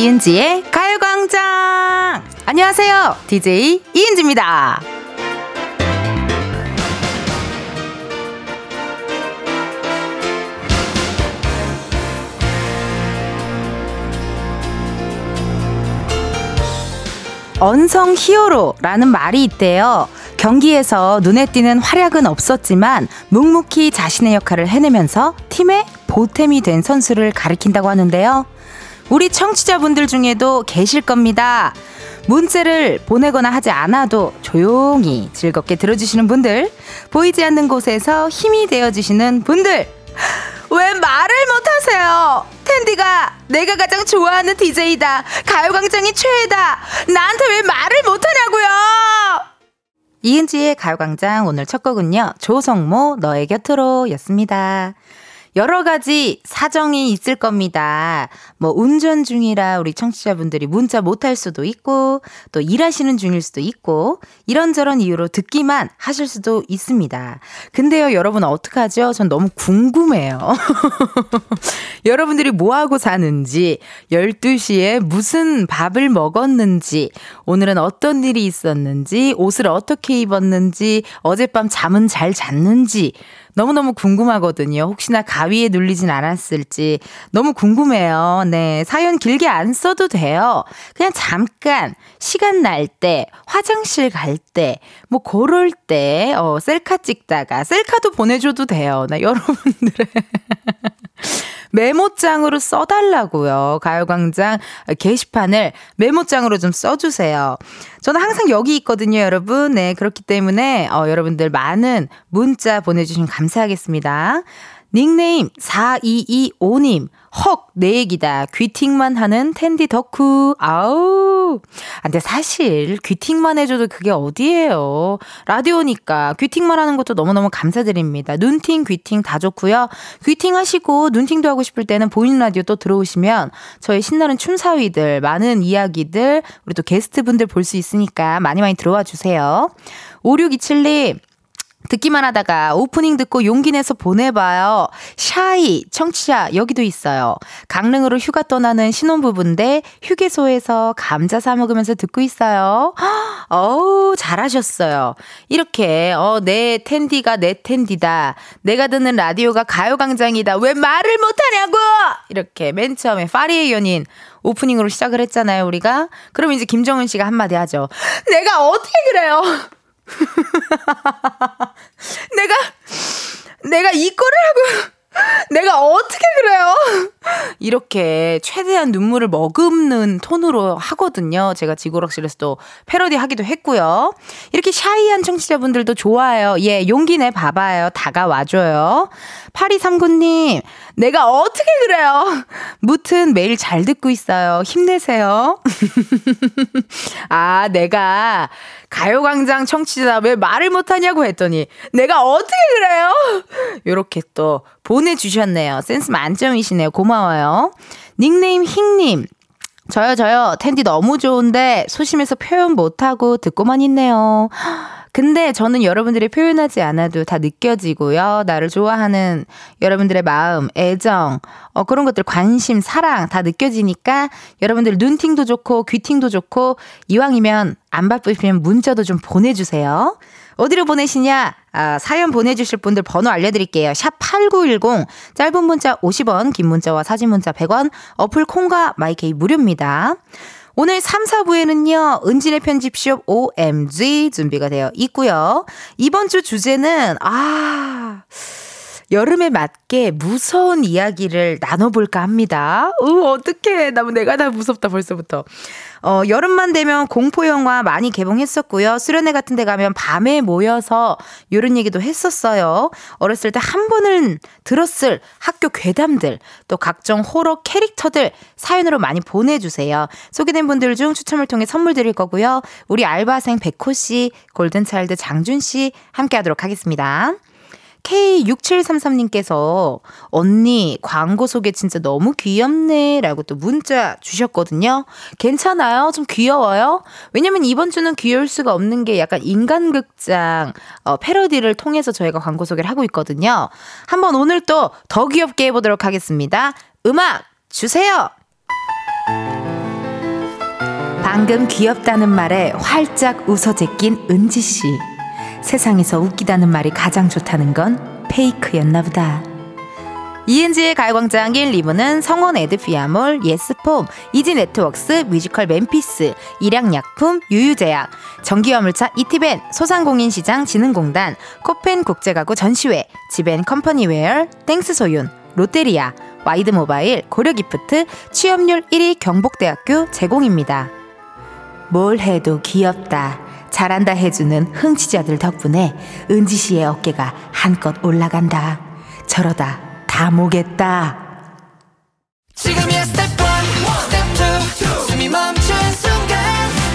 이은지의 가요광장! 안녕하세요. DJ 이은지입니다. 언성 히어로라는 말이 있대요. 경기에서 눈에 띄는 활약은 없었지만 묵묵히 자신의 역할을 해내면서 팀의 보탬이 된 선수를 가리킨다고 하는데요. 우리 청취자분들 중에도 계실 겁니다. 문자를 보내거나 하지 않아도 조용히 즐겁게 들어주시는 분들, 보이지 않는 곳에서 힘이 되어주시는 분들, 왜 말을 못하세요? 텐디가 내가 가장 좋아하는 DJ다. 가요광장이 최애다. 나한테 왜 말을 못하냐고요? 이은지의 가요광장 오늘 첫 곡은요. 조성모 너의 곁으로 였습니다. 여러 가지 사정이 있을 겁니다. 뭐 운전 중이라 우리 청취자분들이 문자 못할 수도 있고 또 일하시는 중일 수도 있고 이런저런 이유로 듣기만 하실 수도 있습니다. 근데요, 여러분 어떡하죠? 전 너무 궁금해요. 여러분들이 뭐 하고 사는지 12시에 무슨 밥을 먹었는지 오늘은 어떤 일이 있었는지 옷을 어떻게 입었는지 어젯밤 잠은 잘 잤는지 너무너무 궁금하거든요. 혹시나 가위에 눌리진 않았을지 너무 궁금해요. 네. 사연 길게 안 써도 돼요. 그냥 잠깐 시간 날 때, 화장실 갈 때, 뭐 그럴 때, 어, 셀카 찍다가 셀카도 보내줘도 돼요. 나 여러분들의. 메모장으로 써달라고요. 가요광장 게시판을 메모장으로 좀 써주세요. 저는 항상 여기 있거든요, 여러분. 네, 그렇기 때문에 어, 여러분들 많은 문자 보내주시면 감사하겠습니다. 닉네임 4225님. 헉, 내 얘기다. 귀팅만 하는 텐디 덕후. 아우. 아, 근데 사실 귀팅만 해줘도 그게 어디예요. 라디오니까 귀팅만 하는 것도 너무너무 감사드립니다. 눈팅, 귀팅 다 좋고요. 귀팅 하시고 눈팅도 하고 싶을 때는 보이는 라디오 또 들어오시면 저희 신나는 춤사위들, 많은 이야기들, 우리 또 게스트분들 볼 수 있으니까 많이 많이 들어와 주세요. 5627님, 듣기만 하다가 오프닝 듣고 용기 내서 보내봐요. 샤이, 청취자, 여기도 있어요. 강릉으로 휴가 떠나는 신혼부부인데 휴게소에서 감자 사먹으면서 듣고 있어요. 어우, 잘하셨어요. 이렇게, 어, 내 텐디가 내 텐디다. 내가 듣는 라디오가 가요광장이다. 왜 말을 못하냐고! 이렇게 맨 처음에 파리의 연인 오프닝으로 시작을 했잖아요, 우리가. 그럼 이제 김정은 씨가 한마디 하죠. 내가 어떻게 그래요? 내가, 내가 이 꼴을 하고, 내가 어떻게 그래요? 이렇게 최대한 눈물을 머금는 톤으로 하거든요. 제가 지구락실에서도 패러디 하기도 했고요. 이렇게 샤이한 청취자분들도 좋아요. 예, 용기 내 봐봐요. 다가와줘요. 8239님, 내가 어떻게 그래요? 무튼 매일 잘 듣고 있어요. 힘내세요. 아, 내가 가요광장 청취자 왜 말을 못하냐고 했더니 내가 어떻게 그래요? 요렇게 또 보내주셨네요. 센스 만점이시네요. 고마워요. 닉네임 힝님. 저요, 저요. 텐디 너무 좋은데 소심해서 표현 못하고 듣고만 있네요. 근데 저는 여러분들이 표현하지 않아도 다 느껴지고요. 나를 좋아하는 여러분들의 마음, 애정, 어, 그런 것들, 관심, 사랑 다 느껴지니까 여러분들 눈팅도 좋고 귀팅도 좋고 이왕이면 안 바쁘시면 문자도 좀 보내주세요. 어디로 보내시냐? 아, 사연 보내주실 분들 번호 알려드릴게요. 샵 8910, 짧은 문자 50원, 긴 문자와 사진 문자 100원, 어플 콩과 마이케이 무료입니다. 오늘 3, 4부에는요, 은진의 편집숍 OMG 준비가 되어 있고요. 이번 주 주제는, 아, 여름에 맞게 무서운 이야기를 나눠볼까 합니다. 으, 어떡해. 나 내가 다 무섭다, 벌써부터. 어, 여름만 되면 공포영화 많이 개봉했었고요. 수련회 같은 데 가면 밤에 모여서 이런 얘기도 했었어요. 어렸을 때 한 번은 들었을 학교 괴담들, 또 각종 호러 캐릭터들 사연으로 많이 보내주세요. 소개된 분들 중 추첨을 통해 선물 드릴 거고요. 우리 알바생 백호 씨, 골든차일드 장준 씨 함께 하도록 하겠습니다. K6733님께서 언니 광고 소개 진짜 너무 귀엽네 라고 또 문자 주셨거든요. 괜찮아요? 좀 귀여워요? 왜냐면 이번 주는 귀여울 수가 없는 게 약간 인간극장 어, 패러디를 통해서 저희가 광고 소개를 하고 있거든요. 한번 오늘 또 더 귀엽게 해보도록 하겠습니다. 음악 주세요! 방금 귀엽다는 말에 활짝 웃어 제낀 은지 씨. 세상에서 웃기다는 말이 가장 좋다는 건 페이크였나 보다. 이은지의 가요광장 1, 2부는 성원 에드피아몰, 예스폼, 이지네트웍스, 뮤지컬 멤피스, 일양약품, 유유제약, 전기화물차 이티벤, 소상공인시장 진흥공단, 코펜 국제가구 전시회, 지벤 컴퍼니웨어, 땡스 소윤, 롯데리아, 와이드모바일, 고려기프트, 취업률 1위 경복대학교 제공입니다. 뭘 해도 귀엽다. 잘한다 해주는 흥취자들 덕분에 은지 씨의 어깨가 한껏 올라간다. 저러다 담 오겠다. 지금이야 스텝 1, 스텝 2, 숨이 멈춘 순간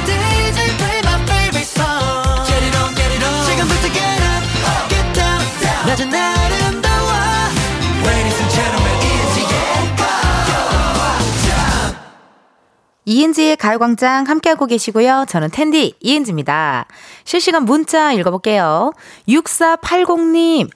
DJ play favorite song Get it on, get it on 지금부터 get up, get down 낮은 아 이은지의 가요광장 함께하고 계시고요. 저는 은디 이은지입니다. 실시간 문자 읽어볼게요. 6480님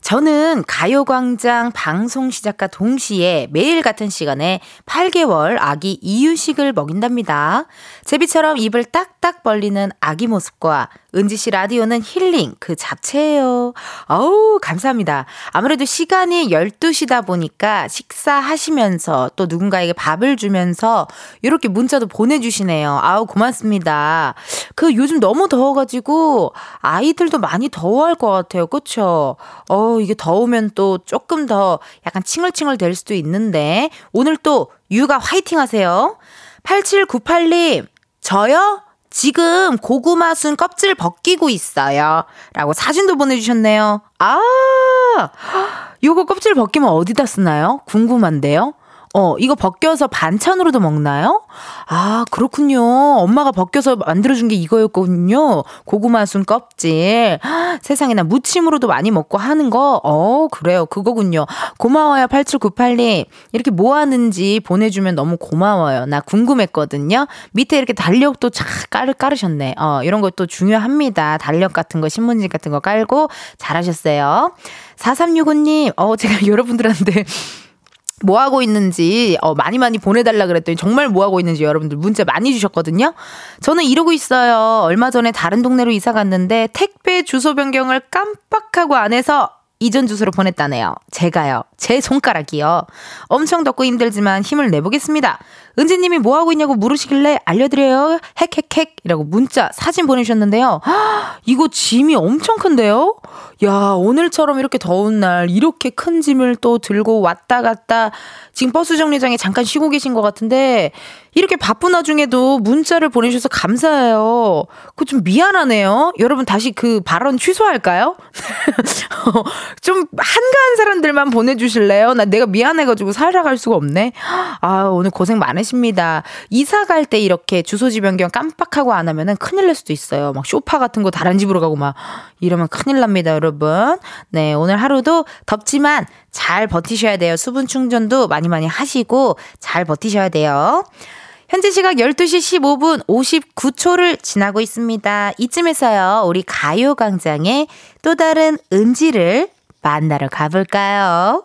저는 가요광장 방송 시작과 동시에 매일 같은 시간에 8개월 아기 이유식을 먹인답니다. 제비처럼 입을 딱 딱 벌리는 아기 모습과 은지 씨 라디오는 힐링 그 자체예요. 어우, 감사합니다. 아무래도 시간이 12시다 보니까 식사하시면서 또 누군가에게 밥을 주면서 이렇게 문자도 보내주시네요. 아우, 고맙습니다. 그 요즘 너무 더워가지고 아이들도 많이 더워할 것 같아요. 그쵸? 어, 이게 더우면 또 조금 더 약간 칭얼칭얼 될 수도 있는데 오늘 또 육아 화이팅 하세요. 8798님, 저요? 지금 고구마 순 껍질 벗기고 있어요. 라고 사진도 보내주셨네요. 아, 요거 껍질 벗기면 어디다 쓰나요? 궁금한데요? 어, 이거 벗겨서 반찬으로도 먹나요? 아, 그렇군요. 엄마가 벗겨서 만들어준 게 이거였군요. 고구마 순 껍질. 세상에나 무침으로도 많이 먹고 하는 거. 어, 그래요. 그거군요. 고마워요, 8798님. 이렇게 뭐 하는지 보내주면 너무 고마워요. 나 궁금했거든요. 밑에 이렇게 달력도 잘 깔, 깔으셨네. 어, 이런 것도 중요합니다. 달력 같은 거, 신문지 같은 거 깔고 잘하셨어요. 4365님, 어, 제가 여러분들한테 뭐 하고 있는지 어, 많이 많이 보내달라 그랬더니 정말 뭐 하고 있는지 여러분들 문자 많이 주셨거든요. 저는 이러고 있어요. 얼마 전에 다른 동네로 이사 갔는데 택배 주소 변경을 깜빡하고 안 해서 이전 주소로 보냈다네요. 제가요. 제 손가락이요. 엄청 덥고 힘들지만 힘을 내보겠습니다. 은지님이 뭐 하고 있냐고 물으시길래 알려드려요. 핵핵핵 이라고 문자 사진 보내주셨는데요. 하, 이거 짐이 엄청 큰데요. 야 오늘처럼 이렇게 더운 날 이렇게 큰 짐을 또 들고 왔다 갔다 지금 버스 정류장에 잠깐 쉬고 계신 것 같은데 이렇게 바쁜 와중에도 문자를 보내주셔서 감사해요. 그 좀 미안하네요. 여러분 다시 그 발언 취소할까요? 좀 한가한 사람들만 보내주 실래요? 나 내가 미안해가지고 살아갈 수가 없네. 아 오늘 고생 많으십니다. 이사 갈 때 이렇게 주소지 변경 깜빡하고 안 하면은 큰일 날 수도 있어요. 막 쇼파 같은 거 다른 집으로 가고 막 이러면 큰일 납니다, 여러분. 네 오늘 하루도 덥지만 잘 버티셔야 돼요. 수분 충전도 많이 많이 하시고 잘 버티셔야 돼요. 현재 시각 12시 15분 59초를 지나고 있습니다. 이쯤에서요, 우리 가요광장의 또 다른 은지를 만나러 가볼까요?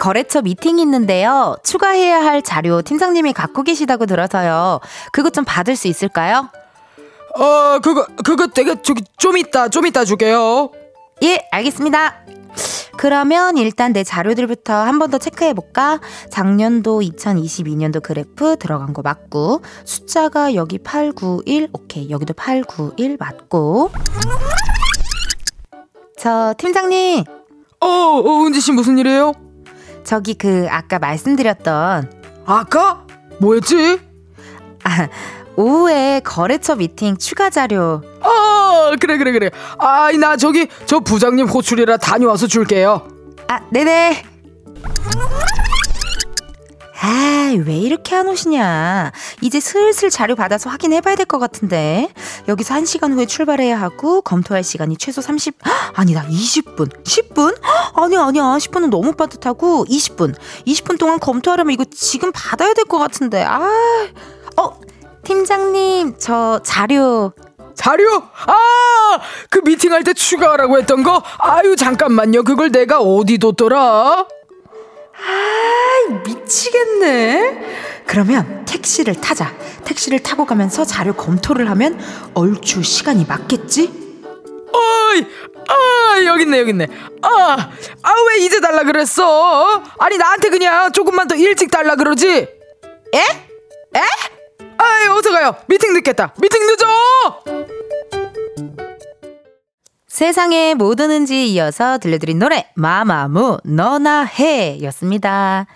거래처 미팅이 있는데요. 추가해야 할 자료 팀장님이 갖고 계시다고 들어서요. 그것 좀 받을 수 있을까요? 어 그거 그거 되게 저기 좀 이따 좀 이따 줄게요. 예 알겠습니다. 그러면 일단 내 자료들부터 한 번 더 체크해 볼까? 작년도 2022년도 그래프 들어간 거 맞고 숫자가 여기 891 오케이. 여기도 891 맞고. 저 팀장님. 어, 어 은지 씨 무슨 일이에요? 저기 그 아까 말씀드렸던 아까? 뭐였지? 아, 오후에 거래처 미팅 추가 자료. 아 그래 그래 그래. 아이 나 저기 저 부장님 호출이라 다녀와서 줄게요. 아 네네 아 아, 왜 이렇게 안 오시냐. 이제 슬슬 자료 받아서 확인해봐야 될 것 같은데. 여기서 1시간 후에 출발해야 하고, 검토할 시간이 최소 30, 아니다, 20분. 10분? 아니야, 아니야. 10분은 너무 빠듯하고, 20분. 20분 동안 검토하려면 이거 지금 받아야 될 것 같은데. 아, 어, 팀장님, 저 자료. 자료? 아, 그 미팅할 때 추가하라고 했던 거? 아유, 잠깐만요. 그걸 내가 어디 뒀더라? 아, 미치겠네. 그러면 택시를 타자. 택시를 타고 가면서 자료 검토를 하면 얼추 시간이 맞겠지? 어이, 아, 여기 있네, 여기 있네. 아, 아, 왜 이제 달라 그랬어? 아니, 나한테 그냥 조금만 더 일찍 달라 그러지? 에? 에? 아이, 어서 가요. 미팅 늦겠다. 미팅 늦어! 세상의 모든 은지에 이어서 들려드린 노래 마마무 너나 해 였습니다.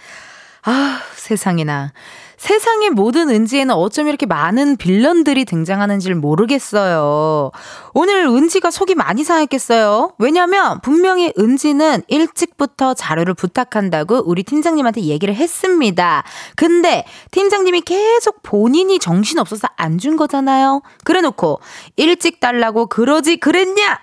아 세상에나 세상의 모든 은지에는 어쩜 이렇게 많은 빌런들이 등장하는지를 모르겠어요. 오늘 은지가 속이 많이 상했겠어요. 왜냐면 분명히 은지는 일찍부터 자료를 부탁한다고 우리 팀장님한테 얘기를 했습니다. 근데 팀장님이 계속 본인이 정신없어서 안 준 거잖아요. 그래 놓고 일찍 달라고 그러지 그랬냐?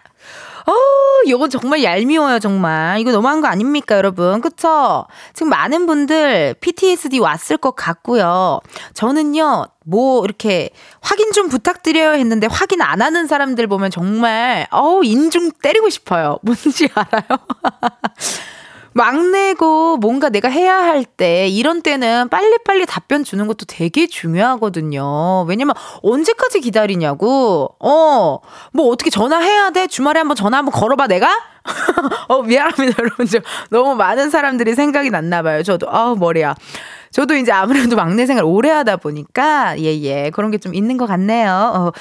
어, 이거 정말 얄미워요, 정말. 이거 너무한 거 아닙니까, 여러분? 그쵸? 지금 많은 분들 PTSD 왔을 것 같고요. 저는요, 뭐, 이렇게 확인 좀 부탁드려요 했는데 확인 안 하는 사람들 보면 정말, 어우, 인중 때리고 싶어요. 뭔지 알아요? 막내고 뭔가 내가 해야 할 때 이런 때는 빨리빨리 답변 주는 것도 되게 중요하거든요. 왜냐면 언제까지 기다리냐고. 어, 뭐 어떻게 전화해야 돼? 주말에 한번 전화 한번 걸어봐 내가? 어, 미안합니다, 여러분. 저 너무 많은 사람들이 생각이 났나 봐요. 저도 아우 머리야. 저도 이제 아무래도 막내 생활 오래 하다 보니까 예예 예, 그런 게 좀 있는 것 같네요. 어.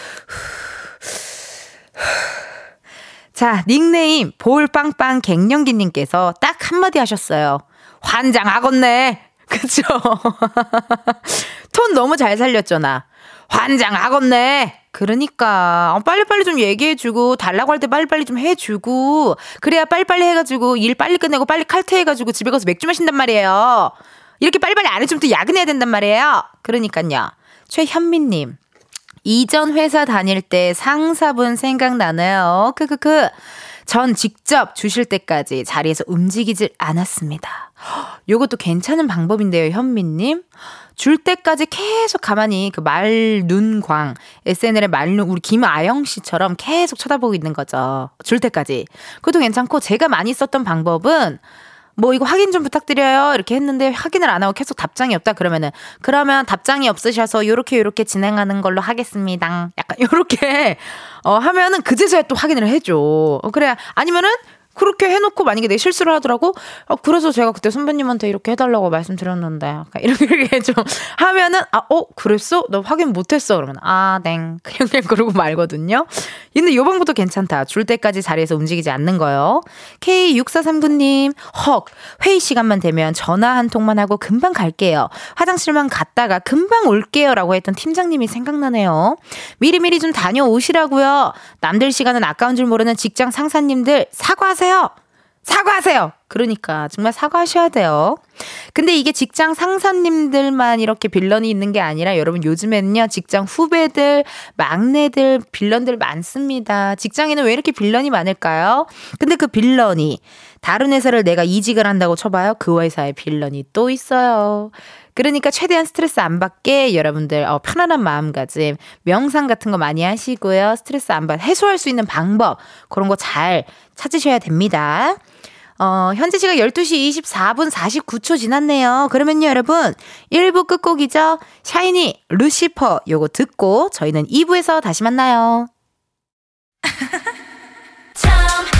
자, 닉네임 볼빵빵 갱년기님께서 딱 한마디 하셨어요. 환장하겠네. 그쵸? 톤 너무 잘 살렸죠, 나. 환장하겠네. 그러니까 어, 빨리빨리 좀 얘기해주고 달라고 할 때 빨리빨리 좀 해주고 그래야 빨리빨리 해가지고 일 빨리 끝내고 빨리 칼퇴해가지고 집에 가서 맥주 마신단 말이에요. 이렇게 빨리빨리 안 해주면 또 야근해야 된단 말이에요. 그러니까요. 최현민님 이전 회사 다닐 때 상사분 생각나네요. 크크크. 전 직접 주실 때까지 자리에서 움직이질 않았습니다. 요것도 괜찮은 방법인데요, 현미님. 줄 때까지 계속 가만히 그 말, 눈, 광, SNL의 말 눈, 우리 김아영 씨처럼 계속 쳐다보고 있는 거죠. 줄 때까지. 그것도 괜찮고, 제가 많이 썼던 방법은 뭐 이거 확인 좀 부탁드려요. 이렇게 했는데 확인을 안 하고 계속 답장이 없다 그러면은 그러면 답장이 없으셔서 요렇게 요렇게 진행하는 걸로 하겠습니다. 약간 요렇게 어 하면은 그제서야 또 확인을 해 줘. 어, 그래 아니면은 그렇게 해놓고 만약에 내 실수를 하더라고. 어, 그래서 제가 그때 선배님한테 이렇게 해달라고 말씀드렸는데 이렇게, 이렇게 좀 하면은 아, 어, 그랬어? 너 확인 못했어? 그러면 아, 땡. 그냥 그냥 그러고 말거든요. 근데 요 방법도 괜찮다. 줄 때까지 자리에서 움직이지 않는 거요. K6439님, 헉, 회의 시간만 되면 전화 한 통만 하고 금방 갈게요. 화장실만 갔다가 금방 올게요. 라고 했던 팀장님이 생각나네요. 미리미리 좀 다녀오시라고요. 남들 시간은 아까운 줄 모르는 직장 상사님들 사과하세요. 사과하세요. 그러니까 정말 사과하셔야 돼요. 근데 이게 직장 상사님들만 이렇게 빌런이 있는 게 아니라 여러분 요즘에는요 직장 후배들, 막내들, 빌런들 많습니다. 직장에는 왜 이렇게 빌런이 많을까요? 근데 그 빌런이 다른 회사를 내가 이직을 한다고 쳐봐요. 그 회사에 빌런이 또 있어요. 그러니까 최대한 스트레스 안 받게 여러분들 어, 편안한 마음가짐, 명상 같은 거 많이 하시고요. 스트레스 안 받, 해소할 수 있는 방법 그런 거 잘 찾으셔야 됩니다. 어, 현재 시각 12시 24분 49초 지났네요. 그러면요, 여러분. 1부 끝곡이죠. 샤이니, 루시퍼 요거 듣고 저희는 2부에서 다시 만나요.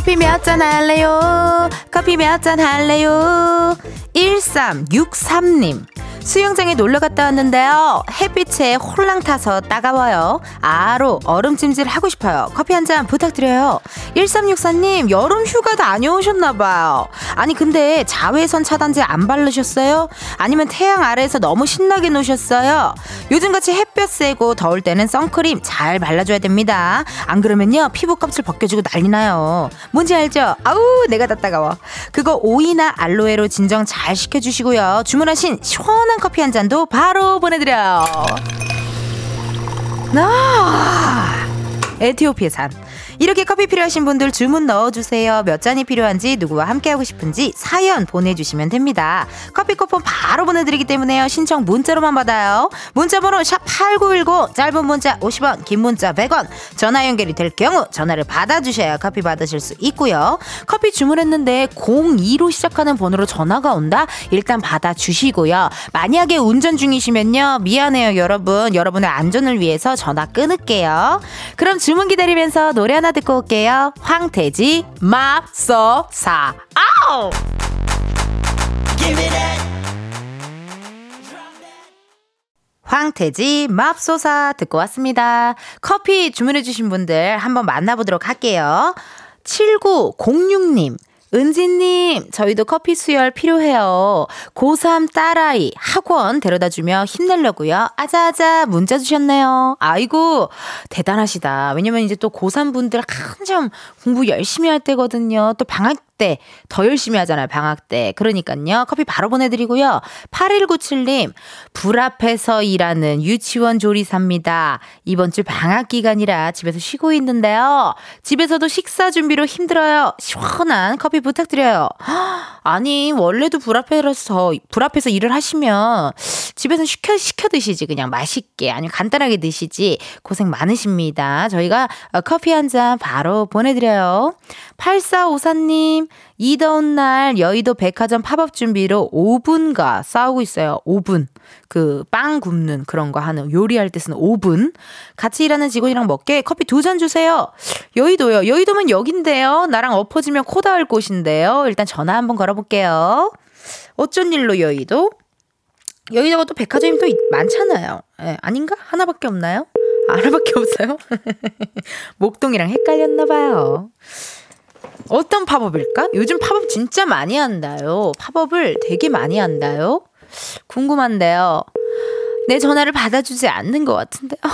커피 몇 잔 할래요? 커피 몇 잔 할래요? 1363님. 수영장에 놀러 갔다 왔는데요. 햇빛에 홀랑 타서 따가워요. 아로 얼음 찜질 하고 싶어요. 커피 한 잔 부탁드려요. 1364님, 여름 휴가 다녀오셨나봐요. 아니, 근데 자외선 차단제 안 바르셨어요? 아니면 태양 아래에서 너무 신나게 노셨어요? 요즘같이 햇볕 세고 더울 때는 선크림 잘 발라줘야 됩니다. 안 그러면요, 피부 껍질 벗겨지고 난리 나요. 뭔지 알죠? 아우, 내가 다 따가워. 그거 오이나 알로에로 진정 잘 시켜주시고요. 주문하신 시원한 커피 한 잔도 바로 보내드려요. 나 에티오피아산 이렇게 커피 필요하신 분들 주문 넣어주세요. 몇 잔이 필요한지 누구와 함께하고 싶은지 사연 보내주시면 됩니다. 커피 쿠폰 바로 보내드리기 때문에요. 신청 문자로만 받아요. 문자번호 샵 8910 짧은 문자 50원 긴 문자 100원 전화 연결이 될 경우 전화를 받아주셔야 커피 받으실 수 있고요. 커피 주문했는데 02로 시작하는 번호로 전화가 온다? 일단 받아주시고요. 만약에 운전 중이시면요. 미안해요 여러분. 여러분의 안전을 위해서 전화 끊을게요. 그럼 주문 기다리면서 노래 하나 듣고 올게요. 황태지 맙소사 아우 황태지 맙소사 듣고 왔습니다. 커피 주문해주신 분들 한번 만나보도록 할게요. 7906님. 은지님, 저희도 커피 수혈 필요해요. 고3 딸아이 학원 데려다 주며 힘내려고요. 아자아자 문자 주셨네요. 아이고, 대단하시다. 왜냐면 이제 또 고3 분들 한참 공부 열심히 할 때거든요. 또 방학 때 더 열심히 하잖아요. 방학 때. 그러니까요. 커피 바로 보내드리고요. 8197님, 불 앞에서 일하는 유치원 조리사입니다. 이번 주 방학 기간이라 집에서 쉬고 있는데요. 집에서도 식사 준비로 힘들어요. 시원한 커피 부탁드려요. 아니, 원래도 불 앞에서, 불 앞에서 일을 하시면 집에서 시켜, 시켜 드시지. 그냥 맛있게. 아니면 간단하게 드시지. 고생 많으십니다. 저희가 커피 한 잔 바로 보내드려요. 8454님, 이 더운 날 여의도 백화점 팝업 준비로 오븐과 싸우고 있어요. 오븐. 그 빵 굽는 그런 거 하는 요리할 때 쓰는 오븐. 같이 일하는 직원이랑 먹게 커피 두 잔 주세요. 여의도요. 여의도면 여긴데요. 나랑 엎어지면 코 닿을 곳인데요. 일단 전화 한번 걸어볼게요. 어쩐 일로 여의도? 여의도가 또 백화점이 또 많잖아요. 예, 아닌가? 하나밖에 없나요? 하나밖에 없어요? 목동이랑 헷갈렸나 봐요. 어떤 팝업일까? 요즘 팝업 진짜 많이 한다요. 팝업을 되게 많이 한다요. 궁금한데요. 내 전화를 받아주지 않는 것 같은데.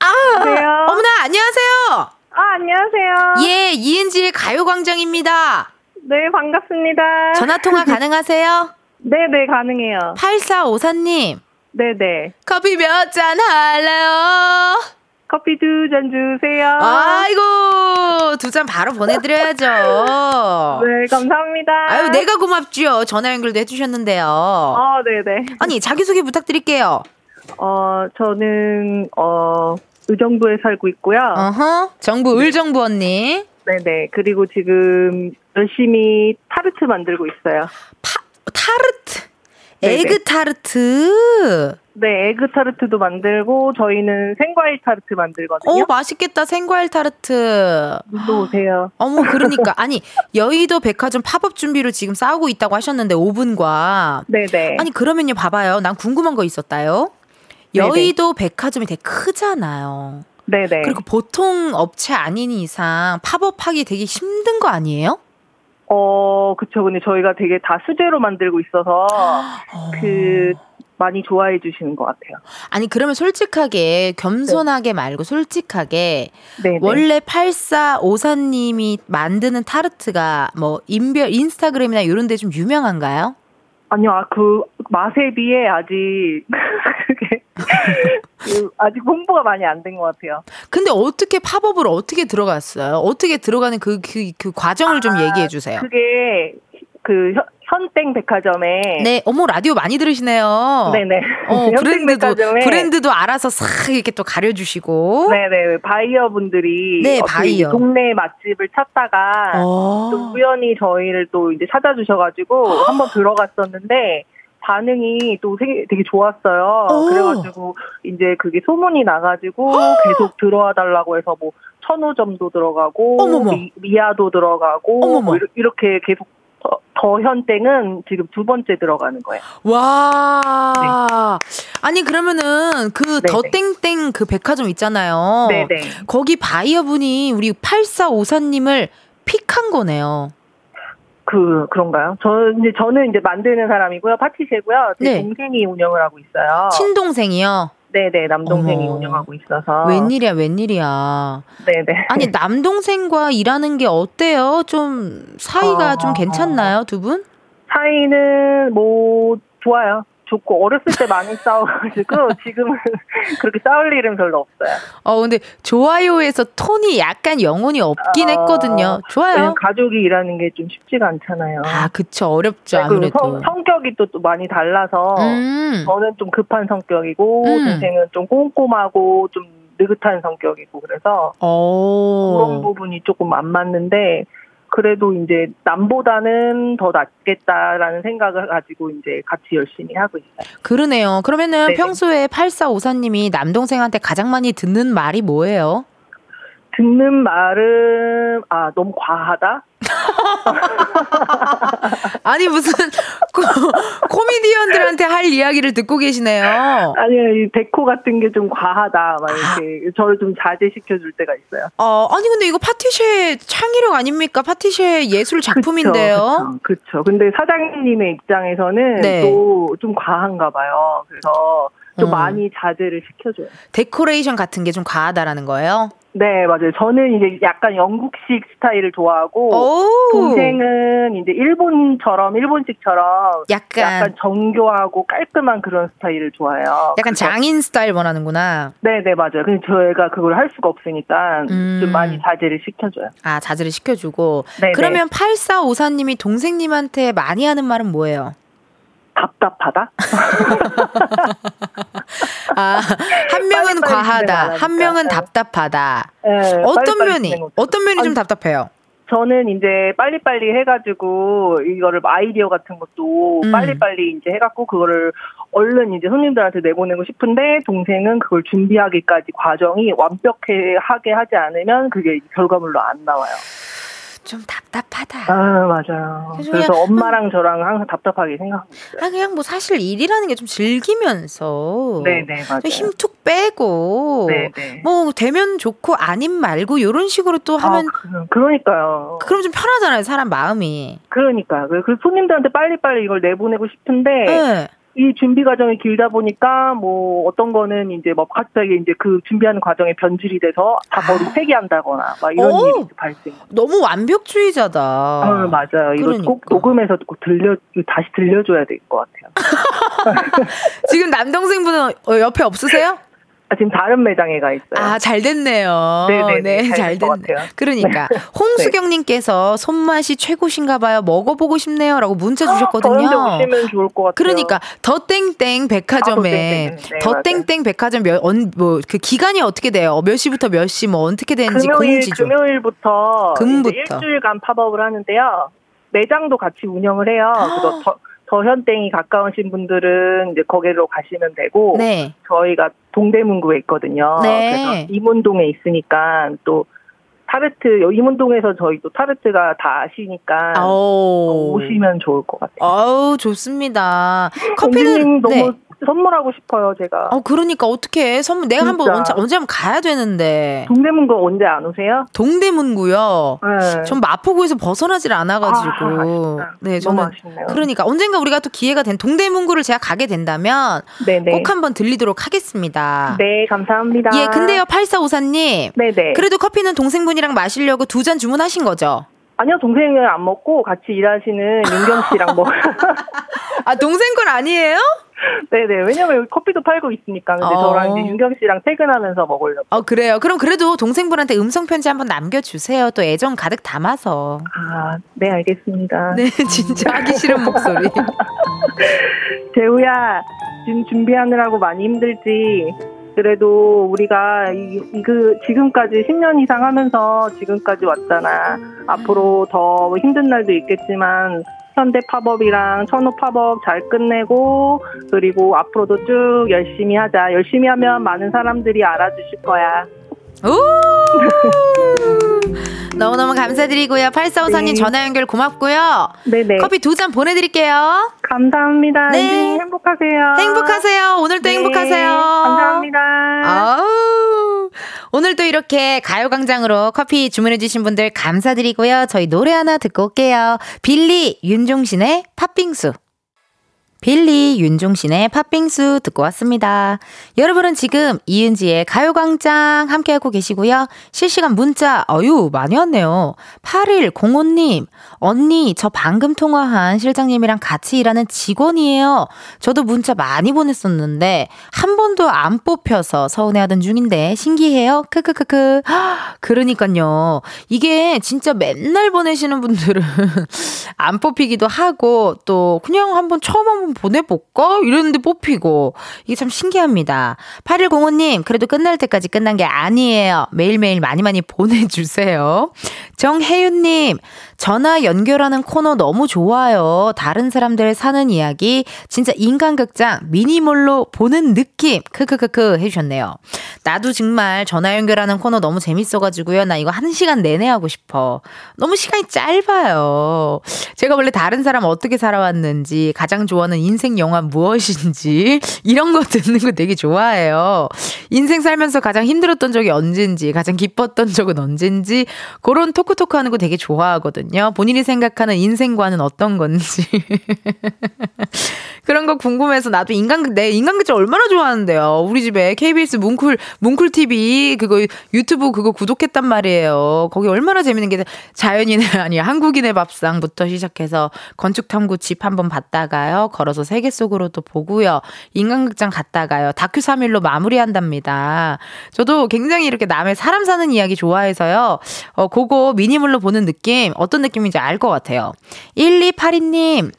아, 여보세요? 어머나 안녕하세요. 아, 안녕하세요. 예, 이은지의 가요광장입니다. 네, 반갑습니다. 전화 통화 가능하세요? 네네, 가능해요. 8454님, 네네. 커피 몇 잔 할래요? 커피 두 잔 주세요. 아이고, 두 잔 바로 보내드려야죠. 네, 감사합니다. 아유, 내가 고맙죠. 전화 연결도 해주셨는데요. 어, 네네. 아니, 자기소개 부탁드릴게요. 어, 저는, 어, 의정부에 살고 있고요. 어허, 정부, 의정부 언니. 네네. 그리고 지금 열심히 타르트 만들고 있어요. 파, 타르트. 네네. 에그 타르트. 네, 에그 타르트도 만들고, 저희는 생과일 타르트 만들거든요. 오, 맛있겠다. 생과일 타르트. 또 오세요. 어머, 그러니까. 아니, 여의도 백화점 팝업 준비로 지금 싸우고 있다고 하셨는데, 오븐과. 네 네. 아니, 그러면요, 봐 봐요. 난 궁금한 거 있었다요. 네네. 여의도 백화점이 되게 크잖아요. 네네. 그리고 보통 업체 아닌 이상 팝업하기 되게 힘든 거 아니에요? 어, 그쵸. 근데 저희가 되게 다 수제로 만들고 있어서, 그, 많이 좋아해 주시는 것 같아요. 아니 그러면 솔직하게 겸손하게 말고 솔직하게 네. 원래 8454님이 만드는 타르트가 뭐 인별 인스타그램이나 이런 데 좀 유명한가요? 아니요, 아, 그 맛에 비해 아직 그게 그 아직 홍보가 많이 안 된 것 같아요. 근데 어떻게 팝업을 어떻게 들어갔어요? 어떻게 들어가는 그 그 그 과정을 좀 아, 얘기해 주세요. 그게 그 현- 현땡 백화점에 네, 어머 라디오 많이 들으시네요. 네네 어, 브랜드도 백화점에 브랜드도 알아서 싹 이렇게 또 가려주시고. 네네 바이어 분들이 네, 바이어. 동네 맛집을 찾다가 어. 또 우연히 저희를 또 이제 찾아주셔가지고 한번 들어갔었는데 반응이 또 되게, 되게 좋았어요. 오. 그래가지고 이제 그게 소문이 나가지고 계속 들어와 달라고 해서 뭐 천호점도 들어가고 어머머. 미, 미아도 들어가고 어머머. 뭐 이렇- 이렇게 계속 더, 더 현땡은 지금 두 번째 들어가는 거예요. 와. 아니 그러면은 그 네네. 더땡땡 그 백화점 있잖아요. 네네. 거기 바이어분이 우리 8454님을 픽한 거네요. 그 그런가요? 저 이제 저는 이제 만드는 사람이고요, 파티셰고요. 제 네. 동생이 운영을 하고 있어요. 친동생이요. 네네 남동생이 어머. 운영하고 있어서. 웬일이야, 웬일이야. 네네. 아니 남동생과 일하는 게 어때요? 좀 사이가 어, 좀 괜찮나요, 두 분? 사이는 뭐 좋아요. 좋고 어렸을 때 많이 싸워가지고 지금은 그렇게 싸울 일은 별로 없어요. 어 근데 좋아요에서 톤이 약간 영혼이 없긴 어, 했거든요. 좋아요. 왜냐면 가족이 일하는 게 좀 쉽지가 않잖아요. 아 그쵸 어렵죠 네, 그리고 아무래도. 성, 성격이 또, 또 많이 달라서 음. 저는 좀 급한 성격이고 음. 동생은 좀 꼼꼼하고 좀 느긋한 성격이고 그래서 그런 어. 부분이 조금 안 맞는데 그래도 이제 남보다는 더 낫겠다라는 생각을 가지고 이제 같이 열심히 하고 있어요. 그러네요. 그러면은 네네. 평소에 8454님이 남동생한테 가장 많이 듣는 말이 뭐예요? 듣는 말은 아 너무 과하다. 아니 무슨 코, 코미디언들한테 할 이야기를 듣고 계시네요. 아니요 이 데코 같은 게 좀 과하다 막 이렇게 저를 좀 자제시켜 줄 때가 있어요. 어, 아니 근데 이거 파티쉐 창의력 아닙니까? 파티쉐 예술 작품인데요. 그렇죠. 근데 사장님의 입장에서는 네. 또좀 과한가 봐요. 그래서 좀 음. 많이 자제를 시켜줘요. 데코레이션 같은 게 좀 과하다라는 거예요. 네 맞아요. 저는 이제 약간 영국식 스타일을 좋아하고 오. 동생은 이제 일본처럼 일본식처럼 약간 약간 정교하고 깔끔한 그런 스타일을 좋아해요. 약간 그래서 장인 스타일 원하는구나. 네 네 맞아요. 근데 저희가 그걸 할 수가 없으니까 음. 좀 많이 자제를 시켜줘요. 아, 자제를 시켜주고. 네네. 그러면 8454님이 동생님한테 많이 하는 말은 뭐예요? 답답하다. 아, 한 명은 과하다. 한 명은 네. 답답하다. 네, 어떤 면이, 어떤 면이 좀 아니, 답답해요? 저는 이제 빨리빨리 해가지고 이거를 아이디어 같은 것도 음. 빨리빨리 이제 해갖고 그거를 얼른 이제 손님들한테 내보내고 싶은데 동생은 그걸 준비하기까지 과정이 완벽하게 하지 않으면 그게 결과물로 안 나와요. 좀 답답하다. 아 맞아요. 그래서 그래서 엄마랑 저랑 항상 답답하게 있어요. 아, 그냥 뭐 사실 일이라는 게 좀 즐기면서. 네네 맞아요. 좀 힘툭 빼고. 네네. 뭐, 되면 좋고, 아님 말고, 요런 식으로 또 하면, 아, 그, 러니까요 그럼 좀 편하잖아요, 사람 마음이. 그러니까요. 그 손님들한테 빨리빨리 이걸 내보내고 싶은데 네. 이 준비 과정이 길다 보니까 뭐 어떤 거는 이제 뭐 갑자기 이제 그 준비하는 과정에 변질이 돼서 다 머리 폐기한다거나 막 이런 오! 일이 발생. 너무 완벽주의자다. 아, 맞아요. 이거 꼭 그러니까. 녹음해서 꼭 들려 다시 들려줘야 될 것 같아요. 지금 남동생분은 어, 옆에 없으세요? 아, 지금 다른 매장에 가 있어요. 아, 잘 됐네요. 네네네, 네, 잘잘된것 됐네. 같아요. 그러니까 홍수경님께서 손맛이 최고신가 봐요. 먹어 보고 싶네요 라고 문자 저한테 주셨거든요. 오시면 좋을 것 같아요. 그러니까 더 땡땡 아, 백화점에 더 땡땡. 네, 더. 땡땡 백화점 몇 뭐그 기간이 어떻게 돼요? 몇 시부터 몇 시 뭐 어떻게 되는지 금요일 공지 좀. 금요일부터 금부터. 일주일간 팝업을 하는데요. 매장도 같이 운영을 해요. 그래서 더, 더현땡이 가까우신 분들은 이제 거기로 가시면 되고 네. 저희가 동대문구에 있거든요. 네. 그래서 이문동에 있으니까 또 타르트 이문동에서 저희 또 타르트가 다 아시니까 아오. 오시면 좋을 것 같아요. 아우 좋습니다. 커피는 너무 네. 선물하고 싶어요, 제가. 어 그러니까 어떻게 선물 내가 한번. 언제 언제 한번 가야 되는데 동대문구 언제 안 오세요? 동대문구요. 네. 전 마포구에서 벗어나질 않아가지고 아. 네 저는 아쉽네요. 그러니까 언젠가 우리가 또 기회가 된 동대문구를 제가 가게 된다면 네네. 꼭 한번 들리도록 하겠습니다. 네, 감사합니다. 예, 근데요 8454님 네네. 그래도 커피는 동생분이랑 마시려고 두 잔 주문하신 거죠? 아니요, 동생은 안 먹고 같이 일하시는 윤경 씨랑 먹. 아 동생 건 아니에요? 네네. 왜냐면 여기 커피도 팔고 있으니까. 근데 어. 저랑 이제 윤경 씨랑 퇴근하면서 먹으려고. 어 그래요. 그럼 그래도 동생분한테 음성 편지 한번 남겨주세요. 또 애정 가득 담아서. 아, 네, 알겠습니다. 네, 진짜 하기 싫은 목소리. 재우야, 지금 준비하느라고 많이 힘들지. 그래도 우리가 이, 이 그 지금까지 10년 이상 하면서 지금까지 왔잖아. 앞으로 더 힘든 날도 있겠지만 현대 팝업이랑 천호 팝업 잘 끝내고 그리고 앞으로도 쭉 열심히 하자. 열심히 하면 많은 사람들이 알아주실 거야. 오! 너무너무 감사드리고요. 8454님 네. 전화 연결 고맙고요. 네네. 커피 두 잔 보내드릴게요. 감사합니다. 네. 네. 행복하세요. 행복하세요. 오늘도 네, 행복하세요. 감사합니다. 아우. 오늘도 이렇게 가요광장으로 커피 주문해주신 분들 감사드리고요. 저희 노래 하나 듣고 올게요. 빌리 윤종신의 팥빙수. 빌리 윤종신의 팥빙수 듣고 왔습니다. 여러분은 지금 이은지의 가요광장 함께하고 계시고요. 실시간 문자, 어유 많이 왔네요. 8105님, 언니, 저 방금 통화한 실장님이랑 같이 일하는 직원이에요. 저도 문자 많이 보냈었는데, 한 번도 안 뽑혀서 서운해하던 중인데, 신기해요. 크크크크. 그러니까요. 이게 진짜 맨날 보내시는 분들은 안 뽑히기도 하고, 또 그냥 한번 처음 한번 보내볼까? 이랬는데 뽑히고. 이게 참 신기합니다. 8105님, 그래도 끝날 때까지 끝난 게 아니에요. 매일매일 많이 많이 보내주세요. 정혜윤님, 전화 연결하는 코너 너무 좋아요. 다른 사람들 사는 이야기, 진짜 인간극장 미니몰로 보는 느낌. 크크크크 해주셨네요. 나도 정말 전화 연결하는 코너 너무 재밌어가지고요. 나 이거 한 시간 내내 하고 싶어. 너무 시간이 짧아요. 제가 원래 다른 사람 어떻게 살아왔는지, 가장 좋아하는 인생 영화 무엇인지, 이런 거 듣는 거 되게 좋아해요. 인생 살면서 가장 힘들었던 적이 언젠지, 가장 기뻤던 적은 언젠지, 그런 토크 토크 하는 거 되게 좋아하거든요. 본인이 생각하는 인생관은 어떤 건지. 그런 거 궁금해서 나도 인간, 내 인간극장 얼마나 좋아하는데요. 우리 집에 KBS 뭉클, 뭉클 TV 그거 유튜브 그거 구독했단 말이에요. 거기 얼마나 재밌는 게 자연인의, 아니, 한국인의 밥상부터 시작해서 건축탐구 집 한번 봤다가요. 걸어서 세계 속으로 또 보고요. 인간극장 갔다가요. 다큐 3일로 마무리한답니다. 저도 굉장히 이렇게 남의 사람 사는 이야기 좋아해서요. 어, 그거 미니물로 보는 느낌, 어떤 느낌인지 알 것 같아요. 1282님,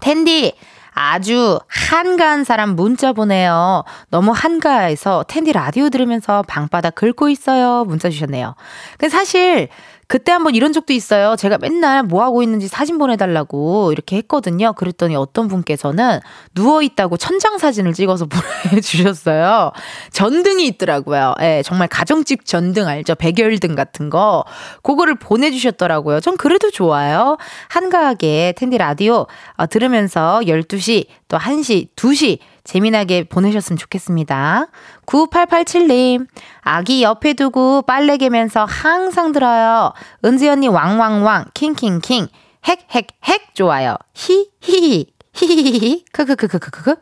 텐디, 아주 한가한 사람 문자 보내요. 너무 한가해서 텐디 라디오 들으면서 방바닥 긁고 있어요. 문자 주셨네요. 근데 사실 그때 한번 이런 적도 있어요. 제가 맨날 뭐 하고 있는지 사진 보내달라고 이렇게 했거든요. 그랬더니 어떤 분께서는 누워있다고 천장 사진을 찍어서 보내주셨어요. 전등이 있더라고요. 예, 정말 가정집 전등 알죠? 백열등 같은 거. 그거를 보내주셨더라고요. 전 그래도 좋아요. 한가하게 텐디 라디오 어, 들으면서 12시 또 1시, 2시 재미나게 보내셨으면 좋겠습니다. 9887님, 아기 옆에 두고 빨래 개면서 항상 들어요. 은지 언니 왕왕왕, 킹킹킹, 핵핵핵 좋아요. 히히히, 히 히히히, 크크크크크크.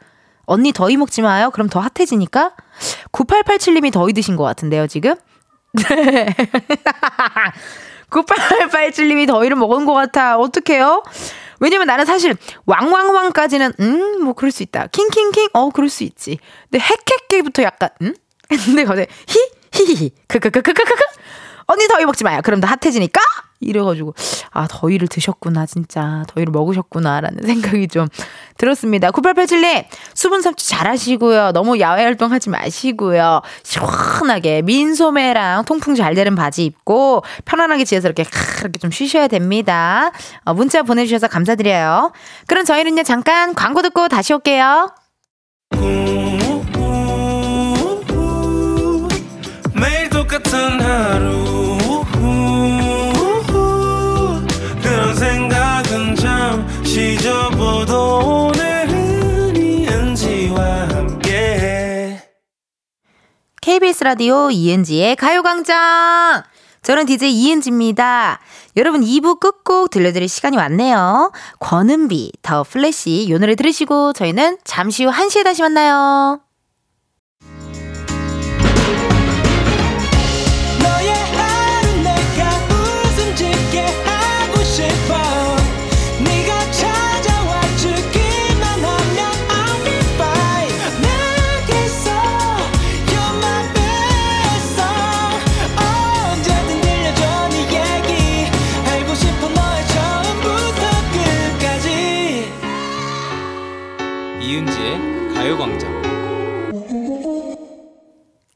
언니 더위 먹지 마요. 그럼 더 핫해지니까. 9887님이 더위 드신 것 같은데요, 지금? 네. 9887님이 더위를 먹은 것 같아. 어떡해요? 왜냐면 나는 사실 왕왕왕까지는 음 뭐 그럴 수 있다. 킹킹킹 어 그럴 수 있지. 근데 핵핵핵부터 약간 음 근데 거기서 히히히 크크크크크크 언니 더위 먹지 마요. 그럼 더 핫해지니까 이래가지고 아 더위를 드셨구나 진짜 더위를 먹으셨구나라는 생각이 좀 들었습니다. 9887님 수분 섭취 잘하시고요. 너무 야외 활동하지 마시고요. 시원하게 민소매랑 통풍 잘 되는 바지 입고 편안하게 지어서 이렇게 캬, 이렇게 좀 쉬셔야 됩니다. 어, 문자 보내주셔서 감사드려요. 그럼 저희는요 잠깐 광고 듣고 다시 올게요. 매일 똑같은 하루 KBS 라디오 이은지의 가요광장. 저는 DJ 이은지입니다. 여러분 2부 끝곡 들려드릴 시간이 왔네요. 권은비, 더 플래시 요 노래 들으시고 저희는 잠시 후 1시에 다시 만나요.